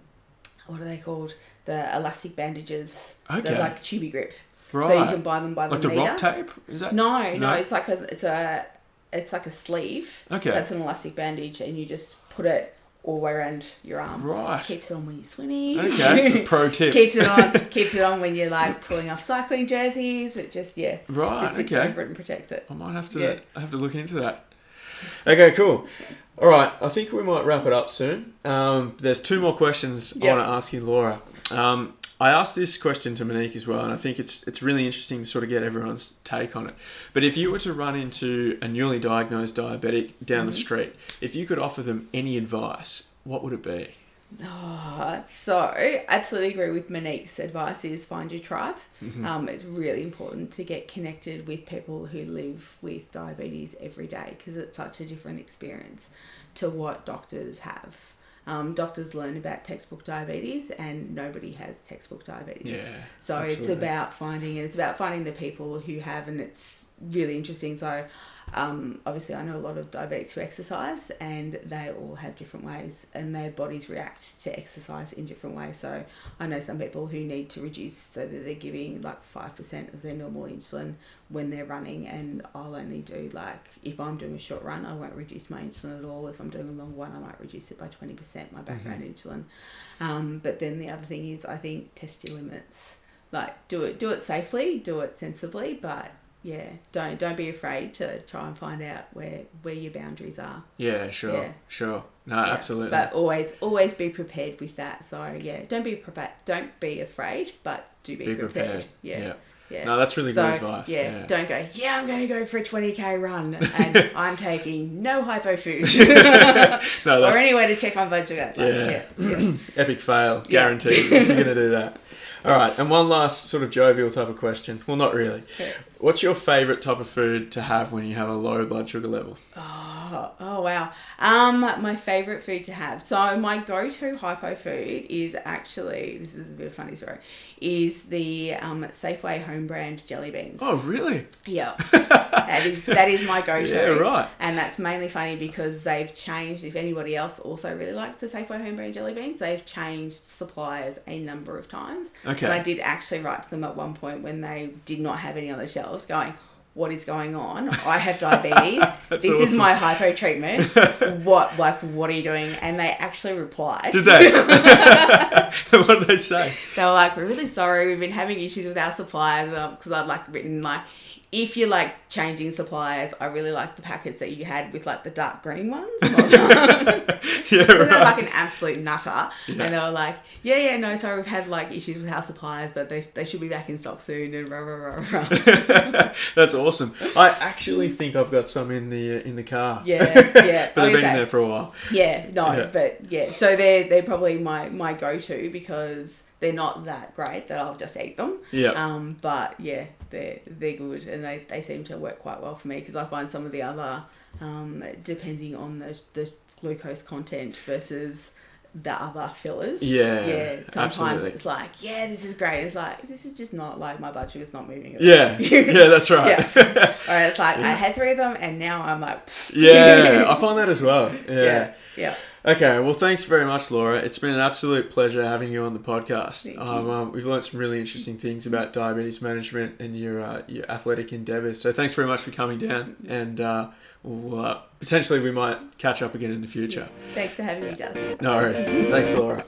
what are they called? The elastic bandages. Okay. They're like Tubigrip. Right. So you can buy them by the like the meter. rock tape? Is that No, no, No? it's like a it's a it's like a sleeve. Okay. That's an elastic bandage, and you just put it all the way around your arm. Right. Keeps it on when you're swimming. Okay. Pro tip. keeps it on. Keeps it on when you're like pulling off cycling jerseys. It just yeah. Right, Just okay. over it and protects it. I might have to Yeah. I have to look into that. Okay, cool. All right, I think we might wrap it up soon. Um, there's two more questions I want to ask you, Laura. Um, I asked this question to Monique as well, and I think it's it's really interesting to sort of get everyone's take on it. But if you were to run into a newly diagnosed diabetic down the Mm-hmm. street, if you could offer them any advice, what would it be? Oh, so absolutely agree with Monique's advice is find your tribe. Um, it's really important to get connected with people who live with diabetes every day because it's such a different experience to what doctors have. Um, doctors learn about textbook diabetes and nobody has textbook diabetes. Yeah, So it's about finding it, it's about finding the people who have and it's really interesting. So um, obviously I know a lot of diabetics who exercise and they all have different ways and their bodies react to exercise in different ways. So I know some people who need to reduce so that they're giving like five percent of their normal insulin when they're running and I'll only do like if I'm doing a short run I won't reduce my insulin at all. If I'm doing a long one I might reduce it by twenty percent my background insulin. Um, but then the other thing is I think test your limits. Like do it do it safely, do it sensibly, but yeah, don't don't be afraid to try and find out where where your boundaries are. Yeah, sure, Yeah. sure. No, Yeah. absolutely. But always always be prepared with that. So yeah, don't be prepared. Don't be afraid, but do be, be prepared. prepared. Yeah. yeah. Yeah. No, that's really so, good advice. Yeah, yeah. don't go, yeah, I'm going to go for a 20k run and I'm taking no hypo food No, or any way to check my blood sugar. Like, Yeah. yeah. epic fail, guaranteed. if you're gonna do that. All right, and one last sort of jovial type of question. Well, not really. Okay. What's your favorite type of food to have when you have a low blood sugar level? Oh, oh wow. Um, my favorite food to have. So my go-to hypo food is actually this is a bit of a funny story. Is the um, Safeway home brand jelly beans. Oh, really? Yeah, that is that is my go-to. Yeah, right. And that's mainly funny because they've changed. If anybody else also really likes the Safeway home brand jelly beans, they've changed suppliers a number of times. Okay. Okay. And I did actually write to them at one point when they did not have any on the shelves, going, "What is going on? I have diabetes. This is my hypo treatment. what, like, what are you doing?" And they actually replied. Did they? what did they say? They were like, "We're really sorry. We've been having issues with our suppliers um, because I'd like written like." If you're like changing suppliers, I really like the packets that you had with like the dark green ones. yeah, So right. like an absolute nutter. Yeah. And they were like, yeah, yeah, no, sorry, we've had like issues with our suppliers, but they, they should be back in stock soon and rah, rah, rah. That's awesome. I actually think I've got some in the uh, in the car. Yeah, yeah. but they've been there for a while. Yeah, no, Yeah. but yeah. So they're, they're probably my, my go to because they're not that great that I'll just eat them. Yeah. Um, but yeah, they're, they're good and they, they seem to work quite well for me because I find some of the other, um, depending on the, the glucose content versus the other fillers. Yeah, Yeah, sometimes absolutely. it's like, yeah, this is great. It's like, this is just not like my blood sugar's not moving. at all. Yeah, yeah, that's right. yeah. Or it's like, I had three of them and now I'm like, Yeah, I find that as well. Yeah. yeah, yeah. Okay, well, thanks very much, Laura. It's been an absolute pleasure having you on the podcast. Um, um, we've learned some really interesting things about diabetes management and your uh, your athletic endeavours. So thanks very much for coming down, and uh, we'll, uh, potentially we might catch up again in the future. Thanks for having me, Darcy. No worries. Thanks, Laura.